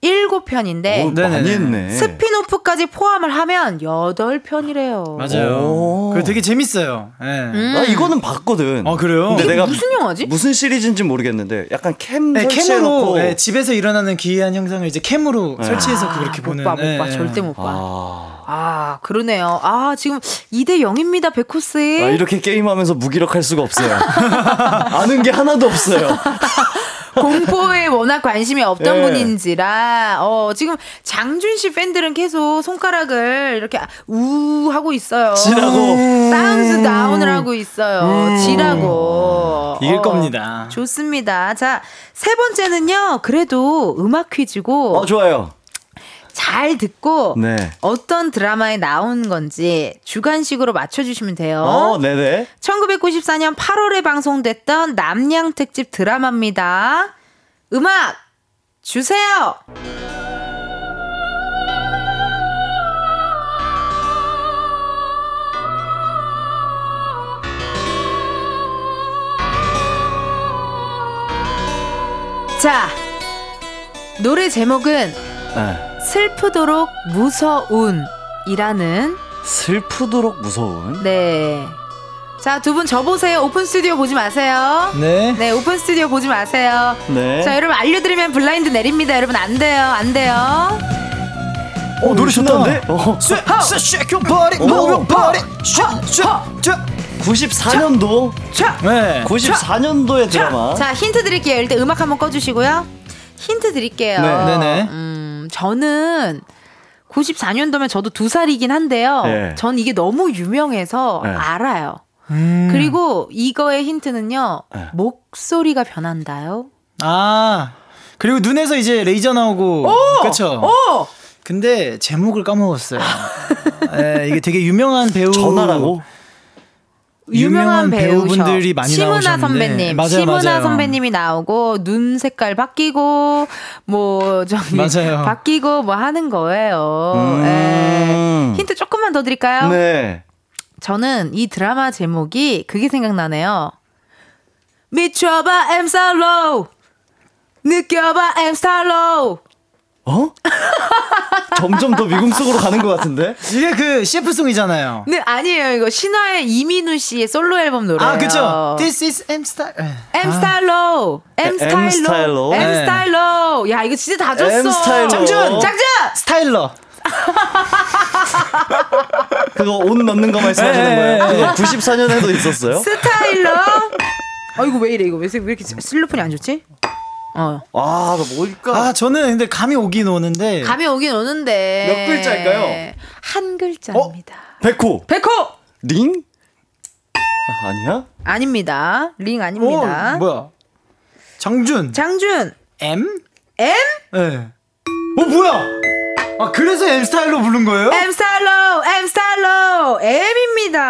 7편인데, 오, 많이 했네. 스핀오프까지 포함을 하면 8편이래요. 맞아요 오. 그 되게 재밌어요 예. 나 이거는 봤거든. 아 그래요 근데 이게 내가 무슨 영화지? 무슨 시리즈인지 모르겠는데 약간 cam 네, 설치해놓고 cam으로 예, 집에서 일어나는 기이한 현상을 이제 캠으로 설치해서 그렇게 못 보는 봐, 못 봐. 예, 절대 못 봐. 아, 아, 그러네요. 아, 지금 2대 0입니다, 백호스. 아, 이렇게 게임하면서 무기력할 수가 없어요. 아는 게 하나도 없어요. 공포에 워낙 관심이 없던 예. 분인지라 어 지금 장준 씨 팬들은 계속 손가락을 이렇게 우 하고 있어요. 지라고. 다운스 다운을 하고 있어요. 지라고. 이길 어, 겁니다. 좋습니다. 자, 세 번째는요. 그래도 음악 퀴즈고 어 좋아요. 잘 듣고 네. 어떤 드라마에 나온 건지 주관식으로 맞춰 주시면 돼요. 어 네네. 1994년 8월에 방송됐던 남양 특집 드라마입니다. 음악 주세요. 자, 노래 제목은 네. 슬프도록 무서운이라는 슬프도록 무서운. 네. 자, 두 분 저 보세요. 오픈 스튜디오 보지 마세요. 네. 네, 오픈 스튜디오 보지 마세요. 네. 자, 여러분 알려드리면 블라인드 내립니다. 여러분 안 돼요, 안 돼요. 어 노래 좋다는데? 어. 쉐쉐 버리 모명 버리 쉐쉐 94년도. 자, 네. 94년도의 드라마. 자, 힌트 드릴게요. 일단 음악 한번 꺼주시고요. 힌트 드릴게요. 네. 네 네. 음, 저는 94년도면 저도 두 살이긴 한데요. 네. 전 이게 너무 유명해서 네. 알아요. 음. 그리고 이거의 힌트는요. 네. 목소리가 변한다요. 아 그리고 눈에서 이제 레이저 나오고 그렇죠. 오! 근데 제목을 까먹었어요. 예, 이게 되게 유명한 배우 전화라고. 유명한. 배우분들이 많이 심은하. 선배님, 맞아요, 심은하 맞아요. 선배님이 나오고 눈 색깔 바뀌고 뭐 저기 맞아요. 바뀌고 뭐 하는 거예요. 음. 예. 힌트 조금만 더 드릴까요? 네. 저는 이 드라마 제목이 그게 생각나네요. 미쳐봐 엠살로 느껴봐 엠살로 어? 점점 더 미궁 속으로 가는 것 같은데? 이게 그 CF송이잖아요. 네 아니에요 이거 신화의 이민우 씨의 솔로 앨범 노래예요. 아 그쵸. This is M Star. M 스타일로, M M 스타일로, 스타일로. M 네. 스타일로. 야 이거 진짜 다 줬어. M. 장준! 장준. 스타일러. 그거 옷 넣는 거 말씀하시는 네, 거예요? 네, 그거 94년에도 있었어요? 스타일러. 아 이거 왜 이래 이거 왜, 왜 이렇게 슬로폰이 안 좋지? 어 아, 나 뭘까? 아 저는 근데 감이 오긴 오는데. 감이 오긴 오는데 몇 글자일까요? 한 글자입니다. 백호. 백호 링? 아, 아니야? 아닙니다. 링오 아닙니다. 뭐야? 장준. 장준 M? M 예. 네. 어 뭐야? 아 그래서 M 스타일로 부른 거예요? M 스타일로, M 스타일로, M입니다.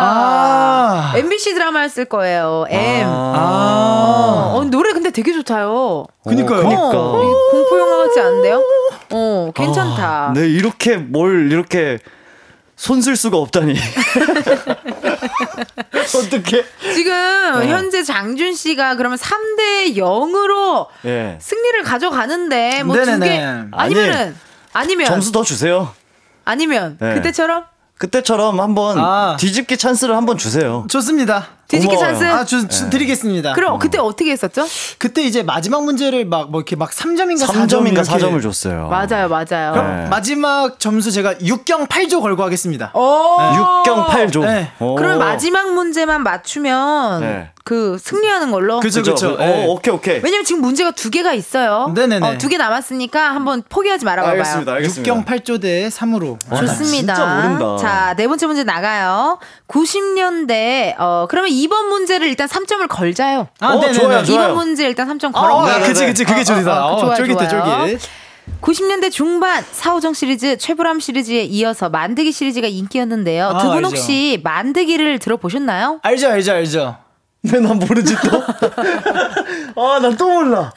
아. MBC 드라마였을 거예요. M. 아. 어, 노래 근데 되게 좋다요. 그니까요. 그니까. 어, 공포 영화 같지 않은데요? 어, 괜찮다. 네, 이렇게 뭘 이렇게 손쓸 수가 없다니. 어떻게? 지금 네. 현재 장준 씨가 그러면 3대 0으로 예. 승리를 가져가는데 뭐 두. 개 아니면은 아니 면 점수 더 주세요. 아니면 네. 그때처럼 그때처럼 한번 아. 뒤집기 찬스를 한번 주세요. 좋습니다. 뒤집기 고마워요. 찬스. 아, 주, 주- 드리겠습니다. 그럼 그때 어떻게 했었죠? 그때 이제 마지막 문제를 막 뭐 이렇게 막 3점인가 3점인가 4점 4점을 줬어요. 맞아요, 맞아요. 그럼 네. 마지막 점수 제가 6경 8조 걸고 하겠습니다. 오. 6경 8조. 네. 그럼 마지막 문제만 맞추면 네. 그 승리하는 걸로. 그죠, 그죠. 어, 네. 오케이, 오케이. 왜냐면 지금 문제가 두 개가 있어요. 네네네. 어, 두개 남았으니까 한번 포기하지 말아봐봐요. 알겠습니다, 알겠습니다. 6경 8조 대 3으로. 와, 나 좋습니다. 진짜 모른다. 자, 네 번째 문제 나가요. 90년대, 어, 그러면 이번 문제를 일단 3점을 걸자요. 아, 어, 네네네. 좋아요, 좋아요. 이번 문제 일단 3점 아, 걸어. 네네네. 그치, 그치. 그게 어, 좋다. 어, 어, 어, 좋아요, 쫄깃해, 좋아요. 쫄깃. 90년대 중반 사오정 시리즈, 최불암 시리즈에 이어서 만드기 시리즈가 인기였는데요. 아, 두분 알죠. 혹시 만드기를 들어보셨나요? 알죠, 알죠, 알죠. 왜 난 모르지 또? 아, 난 또 몰라.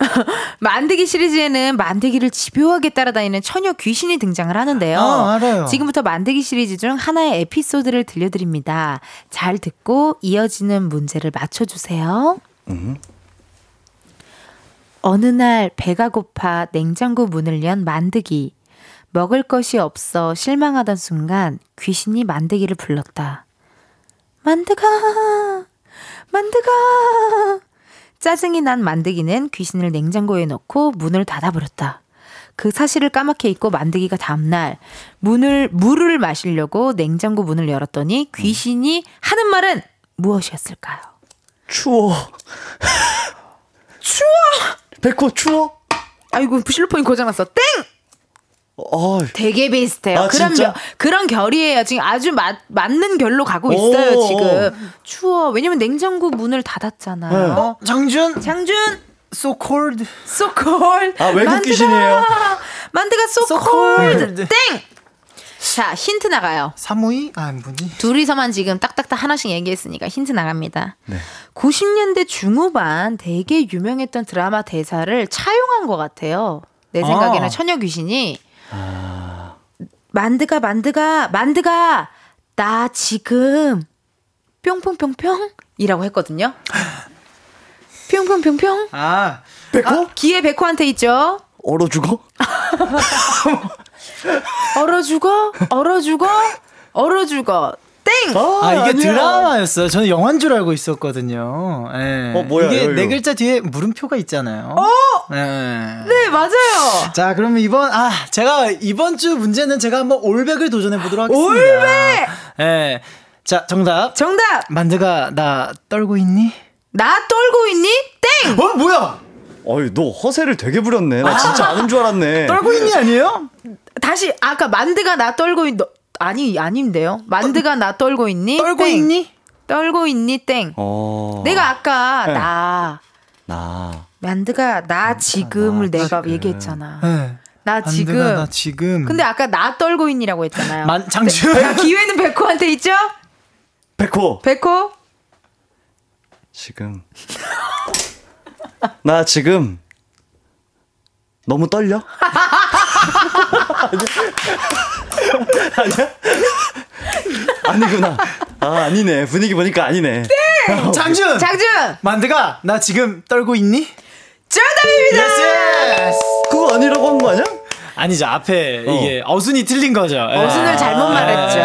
만드기 시리즈에는 만드기를 집요하게 따라다니는 처녀 귀신이 등장을 하는데요. 아, 알아요. 지금부터 만드기 시리즈 중 하나의 에피소드를 들려드립니다. 잘 듣고 이어지는 문제를 맞춰주세요. 어느 날 배가 고파 냉장고 문을 연 만드기. 먹을 것이 없어 실망하던 순간 귀신이 만드기를 불렀다. 만드가! 만드가! 짜증이 난 만드기는 귀신을 냉장고에 넣고 문을 닫아버렸다. 그 사실을 까맣게 잊고 만드기가 다음날 문을 물을 마시려고 냉장고 문을 열었더니 귀신이 하는 말은 무엇이었을까요? 추워. 추워. 백호 추워. 아이고 실로폰이 고장났어. 땡! 어, 되게 비슷해요. 아, 그런 진짜? 겨- 그런 결이에요. 지금 아주 맞, 맞는 결로 가고 있어요. 오. 지금 추워. 왜냐면 냉장고 문을 닫았잖아요. 네. 어, 장준, 장준 so cold. so cold. 아, 외국 만드가, 귀신이에요. 만드가 so, So cold. cold. 땡. 자 힌트 나가요. 사무이? 아, 뭐니? 둘이서만 지금 딱딱딱 하나씩 얘기했으니까 힌트 나갑니다. 네. 90년대 중후반 되게 유명했던 드라마 대사를 차용한 것 같아요. 내 생각에는 아. 처녀 귀신이 만드가 만드가 만드가 나 지금 뿅뿅뿅뿅이라고 했거든요. 뿅뿅뿅뿅 아, 백호? 기회 백호한테 있죠. 얼어 죽어? 얼어 죽어 얼어 죽어 얼어 죽어 땡. 아, 이게 아니야. 드라마였어요. 저는 영화인 줄 알고 있었거든요. 예. 어, 뭐야, 이게 네. 글자 뒤에 물음표가 있잖아요. 어? 네. 네 맞아요. 자, 그러면 이번 아 제가 이번 주 문제는 제가 한번 올백을 도전해 보도록 하겠습니다. 올백! 예. 자, 정답. 정답. 만드가 나 떨고 있니? 나 떨고 있니? 땡. 어, 뭐야? 어이, 너 허세를 되게 부렸네. 나 진짜 아는 줄 알았네. 떨고 있니 아니에요? 다시 아까 만드가 나 떨고 있 너, 아니 아닌데요. 만드가 나 떨고 있니? 떨고 땡. 있니? 떨고 있니? 땡. 어. 내가 아까 네. 나 나. 만드가 나 지금을 내가 지금. 얘기했잖아. 네. 나 지금. 나 지금. 근데 아까 나 떨고 있니라고 했잖아요. 만 장준. 자, 기회는 백호한테 있죠? 백호. 백호? 지금. 나 지금 너무 떨려? 아니야? 아니구나. 아, 아니네. 분위기 보니까 아니네. 장준. 장준! 만드가 나 지금 떨고 있니? 정답입니다! Yes. 그거 아니라고 한 거 아니야? 아니죠. 앞에 이게 어순이 틀린 거죠. 예. 어순을 잘못 말했죠.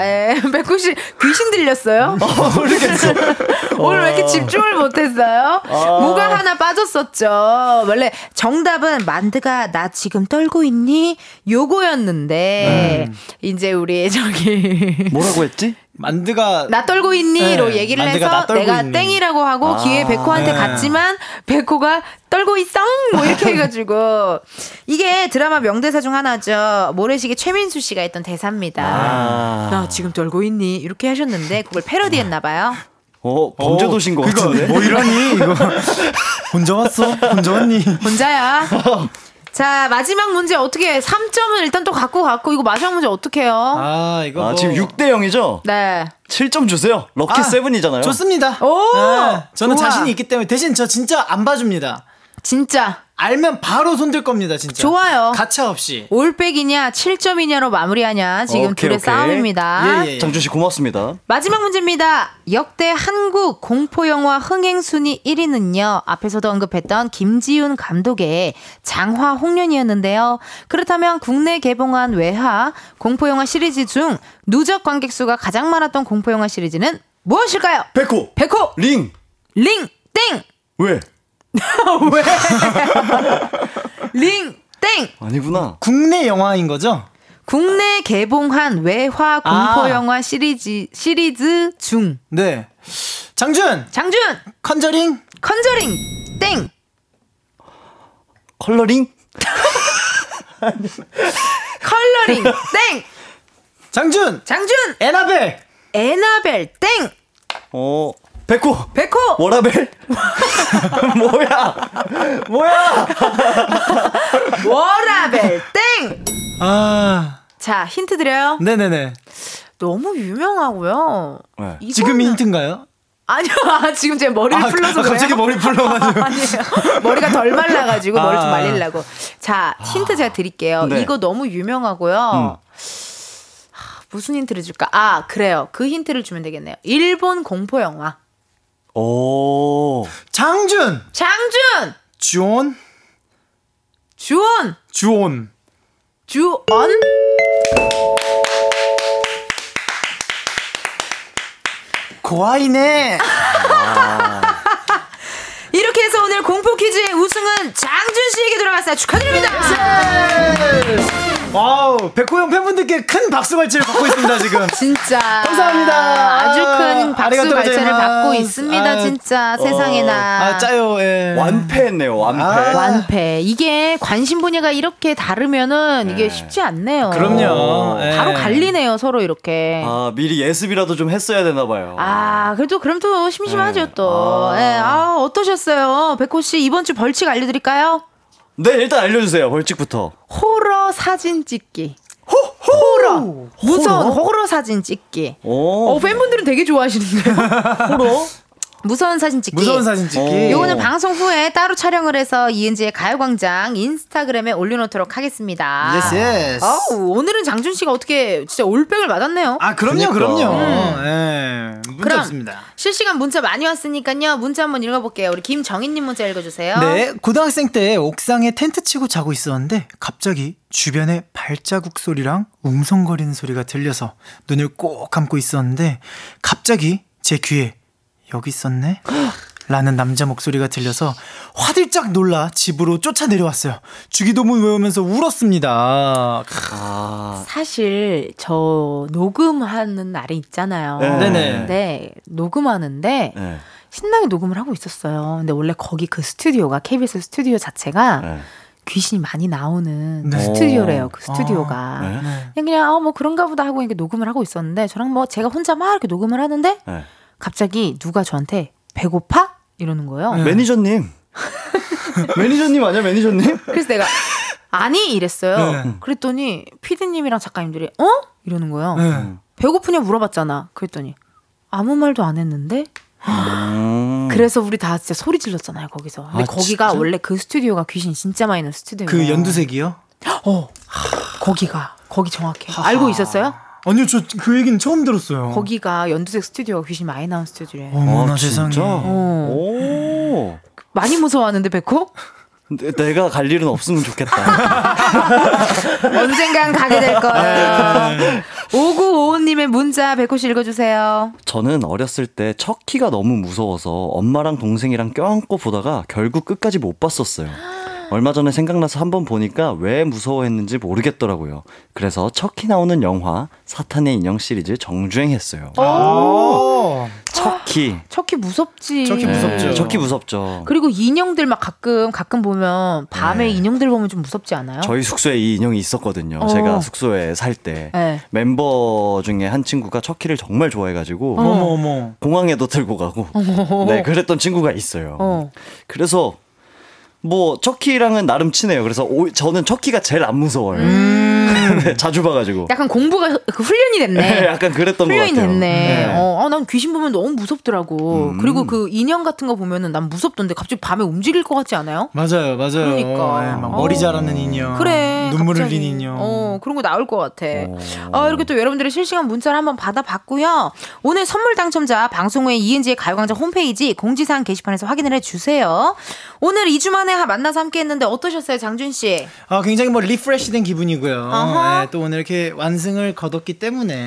예, 백호 씨 귀신 들렸어요? 모르겠어. 오늘 왜 이렇게 집중을 못했어요? 뭐가 하나 빠졌었죠. 원래 정답은 만드가 나 지금 떨고 있니? 요거였는데 이제 우리 저기 뭐라고 했지? 만드가 나 떨고 있니로 네, 얘기를 해서 내가 있니. 땡이라고 하고 기회 백호한테 네. 갔지만 백호가 떨고 있어 뭐 이렇게 해가지고 이게 드라마 명대사 중 하나죠. 모래시계 최민수 씨가 했던 대사입니다. 아. 나 지금 떨고 있니 이렇게 하셨는데 그걸 패러디했나 봐요. 어, 범죄도신 것 그거 같은데? 뭐 이러니 이거 혼자 왔어? 혼자 왔니? 혼자야. 자, 마지막 문제 어떻게 3점은 일단 또 갖고 갔고 이거 마지막 문제 어떻게 해요? 아 이거 아, 뭐... 지금 6대 0이죠? 네. 7점 주세요. 럭키 아, 세븐이잖아요. 좋습니다. 오! 네, 저는 좋아. 자신이 있기 때문에 대신 저 진짜 안 봐줍니다. 진짜 알면 바로 손들 겁니다, 진짜. 좋아요. 가차 없이. 올백이냐 7점이냐로 마무리하냐 지금 오케이, 둘의 오케이. 싸움입니다. 예, 예. 장준 씨 고맙습니다. 마지막 문제입니다. 역대 한국 공포 영화 흥행 순위 1위는요. 앞에서도 언급했던 김지훈 감독의 장화 홍련이었는데요. 그렇다면 국내 개봉한 외화 공포 영화 시리즈 중 누적 관객 수가 가장 많았던 공포 영화 시리즈는 무엇일까요? 백호. 백호 링. 링 땡. 왜? 링 땡. 아니구나. 국내 영화인 거죠? 국내 개봉한 외화 공포 아. 영화 시리즈 시리즈 중 네. 장준! 장준 컨저링? 컨저링 땡. 컬러링? 컬러링 땡. 장준! 장준 애나벨! 애나벨 땡. 어, 백호. 백호 워라벨? 뭐야? 뭐야? 워라벨 땡. 아. 자 힌트 드려요. 네네네. 너무 유명하고요. 네. 이거는- 지금 힌트인가요? 아니요. 아, 지금 제 머리를 아, 풀러서 아, 갑자기? 머리 풀러가지고. 아니에요. 머리가 덜 말라가지고 머리 좀 아. 말리려고. 자 힌트 제가 드릴게요. 네. 이거 너무 유명하고요. 하, 무슨 힌트를 줄까? 아 그래요. 그 힌트를 주면 되겠네요. 일본 공포 영화. 오. 장준! 장준, 주온? 주온, 주온. 주온. こわいね. 해서 오늘 공포 퀴즈의 우승은 장준 씨에게 돌아갔어요. 축하드립니다. Wow, 백호형 팬분들께 큰 박수 갈채를 받고 있습니다, 지금. 진짜 감사합니다. 아주 큰 박수 ございます. 받고 있습니다. 아, 진짜 세상에나. 아, 짜요, 예. 완패했네요, 완패. 아. 완패. 이게 관심 분야가 이렇게 다르면은 이게 쉽지 않네요. 그럼요. 예. 바로 갈리네요, 서로 이렇게. 아, 미리 예습이라도 좀 했어야 되나 봐요. 아, 그래도 그럼 또 심심하죠, 네. 또. 아. 예, 아, 어떠셨어요? 백호 씨, 이번 주 벌칙 알려드릴까요? 네, 일단 알려주세요, 벌칙부터. 호러 사진 찍기. 호러. 무서운 호러 사진 찍기. 오. 어, 팬분들은 되게 좋아하시는데요. 호러. 무서운 사진 찍기. 무서운 사진 찍기. 오. 요거는 방송 후에 따로 촬영을 해서 이은지의 가요광장 인스타그램에 올려놓도록 하겠습니다. Yes, yes. 아우, 오늘은 장준 씨가 어떻게 진짜 올백을 맞았네요. 아, 그럼요, 그러니까. 그럼요. 예. 문제 그럼 없습니다. 실시간 문자 많이 왔으니까요. 문자 한번 읽어볼게요. 우리 김정희님 문자 읽어주세요. 네, 고등학생 때 옥상에 텐트 치고 자고 있었는데 갑자기 주변에 발자국 소리랑 웅성거리는 소리가 들려서 눈을 꼭 감고 있었는데 갑자기 제 귀에 여기 있었네? 라는 남자 목소리가 들려서 화들짝 놀라 집으로 쫓아 내려왔어요. 주기도문 외우면서 울었습니다. 아, 사실 저 녹음하는 날이 있잖아요. 네. 네네. 네, 녹음하는데 네. 신나게 녹음을 하고 있었어요. 근데 원래 거기 그 스튜디오가 KBS 스튜디오 자체가 네. 귀신이 많이 나오는 네. 스튜디오래요. 그 스튜디오가. 네. 그냥 그냥 어, 뭐 그런가 보다 하고 이렇게 녹음을 하고 있었는데 저랑 뭐 제가 혼자 막 이렇게 녹음을 하는데 네. 갑자기 누가 저한테 배고파? 이러는 거예요. 매니저님. 매니저님 아니야, 매니저님? 그래서 내가 아니 이랬어요. 네. 그랬더니 피디님이랑 작가님들이 어? 이러는 거예요. 네. 배고프냐 물어봤잖아. 그랬더니 아무 말도 안 했는데 음. 그래서 우리 다 진짜 소리 질렀잖아요 거기서. 근데 아, 거기가 진짜? 원래 그 스튜디오가 귀신 진짜 많이 있는 스튜디오예요. 그 연두색이요? 어 거기가 거기 정확해. 알고 있었어요? 아니요, 저 그 얘기는 처음 들었어요. 거기가 연두색 스튜디오가 귀신 많이 나온 스튜디오예요. 어머나 아, 세상에. 진짜? 어. 오. 많이 무서워하는데 백호? 내- 내가 갈 일은 없으면 좋겠다. 언젠간 가게 될 거야. 5955님의 문자 백호 씨 읽어주세요. 저는 어렸을 때 척키가 너무 무서워서 엄마랑 동생이랑 껴안고 보다가 결국 끝까지 못 봤었어요. 얼마 전에 생각나서 한번 보니까 왜 무서워했는지 모르겠더라고요. 그래서 척키 나오는 영화 사탄의 인형 시리즈 정주행했어요. 오. 척키. 척키 무섭지. 척키 무섭죠. 네, 척키 무섭죠. 그리고 인형들 막 가끔 가끔 보면 밤에 네. 인형들 보면 좀 무섭지 않아요? 저희 숙소에 이 인형이 있었거든요. 어. 제가 숙소에 살 때. 네. 멤버 중에 한 친구가 척키를 정말 좋아해가지고 어머 어머. 공항에도 들고 가고 네 그랬던 친구가 있어요. 어. 그래서 뭐 척키랑은 나름 친해요. 그래서 오- 저는 척키가 제일 안 무서워요. 네, 자주 봐가지고. 약간 공부가 그 훈련이 됐네. 네, 약간 그랬던 것 훈련이 같아요. 됐네. 네. 어, 아, 난 귀신 보면 너무 무섭더라고. 음. 그리고 그 인형 같은 거 보면은 난 무섭던데 갑자기 밤에 움직일 것 같지 않아요? 맞아요, 맞아요. 그러니까. 예, 막 머리 어. 자라는 인형. 그래. 눈물 갑자기. 흘린 인형. 어, 그런 거 나올 것 같아. 아, 이렇게 또 여러분들의 실시간 문자를 한번 받아봤고요. 오늘 선물 당첨자 방송 후에 이은지의 가요광장 홈페이지 공지사항 게시판에서 확인을 해주세요. 오늘 2주 만에 만나서 함께 했는데 어떠셨어요, 장준 씨? 아, 굉장히 뭐 리프레시된 기분이고요. 예, 또 오늘 이렇게 완승을 거뒀기 때문에.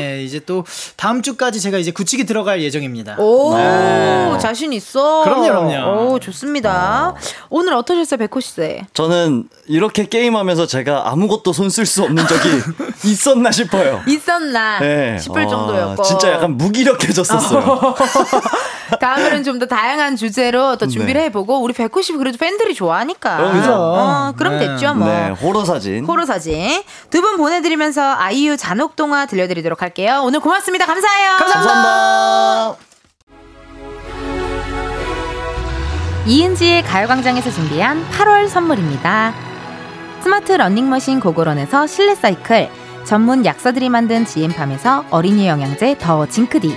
예, 이제 또 다음 주까지 제가 이제 굳히기 들어갈 예정입니다. 오, 네. 자신 있어. 그럼요, 그럼요. 오, 좋습니다. 오 늘 어떠셨어요, 백호 씨? 저는 이렇게 게임하면서 제가 아무것도 손 쓸 수 없는 적이 있었나 싶어요. 있었나 네. 싶을 아, 정도였고. 진짜 약간 무기력해졌었어요. 다음에는 좀 더 다양한 주제로 또 준비를 네. 해보고 우리 백호 씨 그래도 팬들이 좋아하니까. 그럼요. 어, 그럼 네. 됐죠 뭐. 네, 호러 사진. 호러 사진 두 분 보내드리면서 아이유 잔혹동화 들려드리도록 할게요. 오늘 고맙습니다. 감사해요. 감사합니다. 이은지의 가요광장에서 준비한 8월 선물입니다. 스마트 러닝머신 고고런에서 실내 사이클, 전문 약사들이 만든 지엠팜에서 어린이 영양제 더 징크디,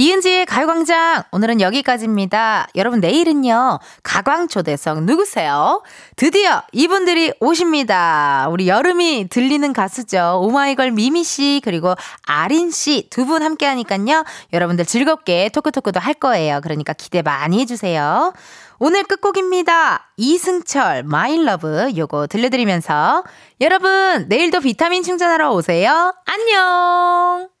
이은지의 가요광장 오늘은 여기까지입니다. 여러분 내일은요 가광초대석 누구세요? 드디어 이분들이 오십니다. 우리 여름이 들리는 가수죠. 오마이걸 미미 씨 그리고 아린 씨 두 분 함께하니까요 여러분들 즐겁게 토크토크도 할 거예요. 그러니까 기대 많이 해주세요. 오늘 끝곡입니다. 이승철 마일러브 요거 들려드리면서 여러분 내일도 비타민 충전하러 오세요. 안녕.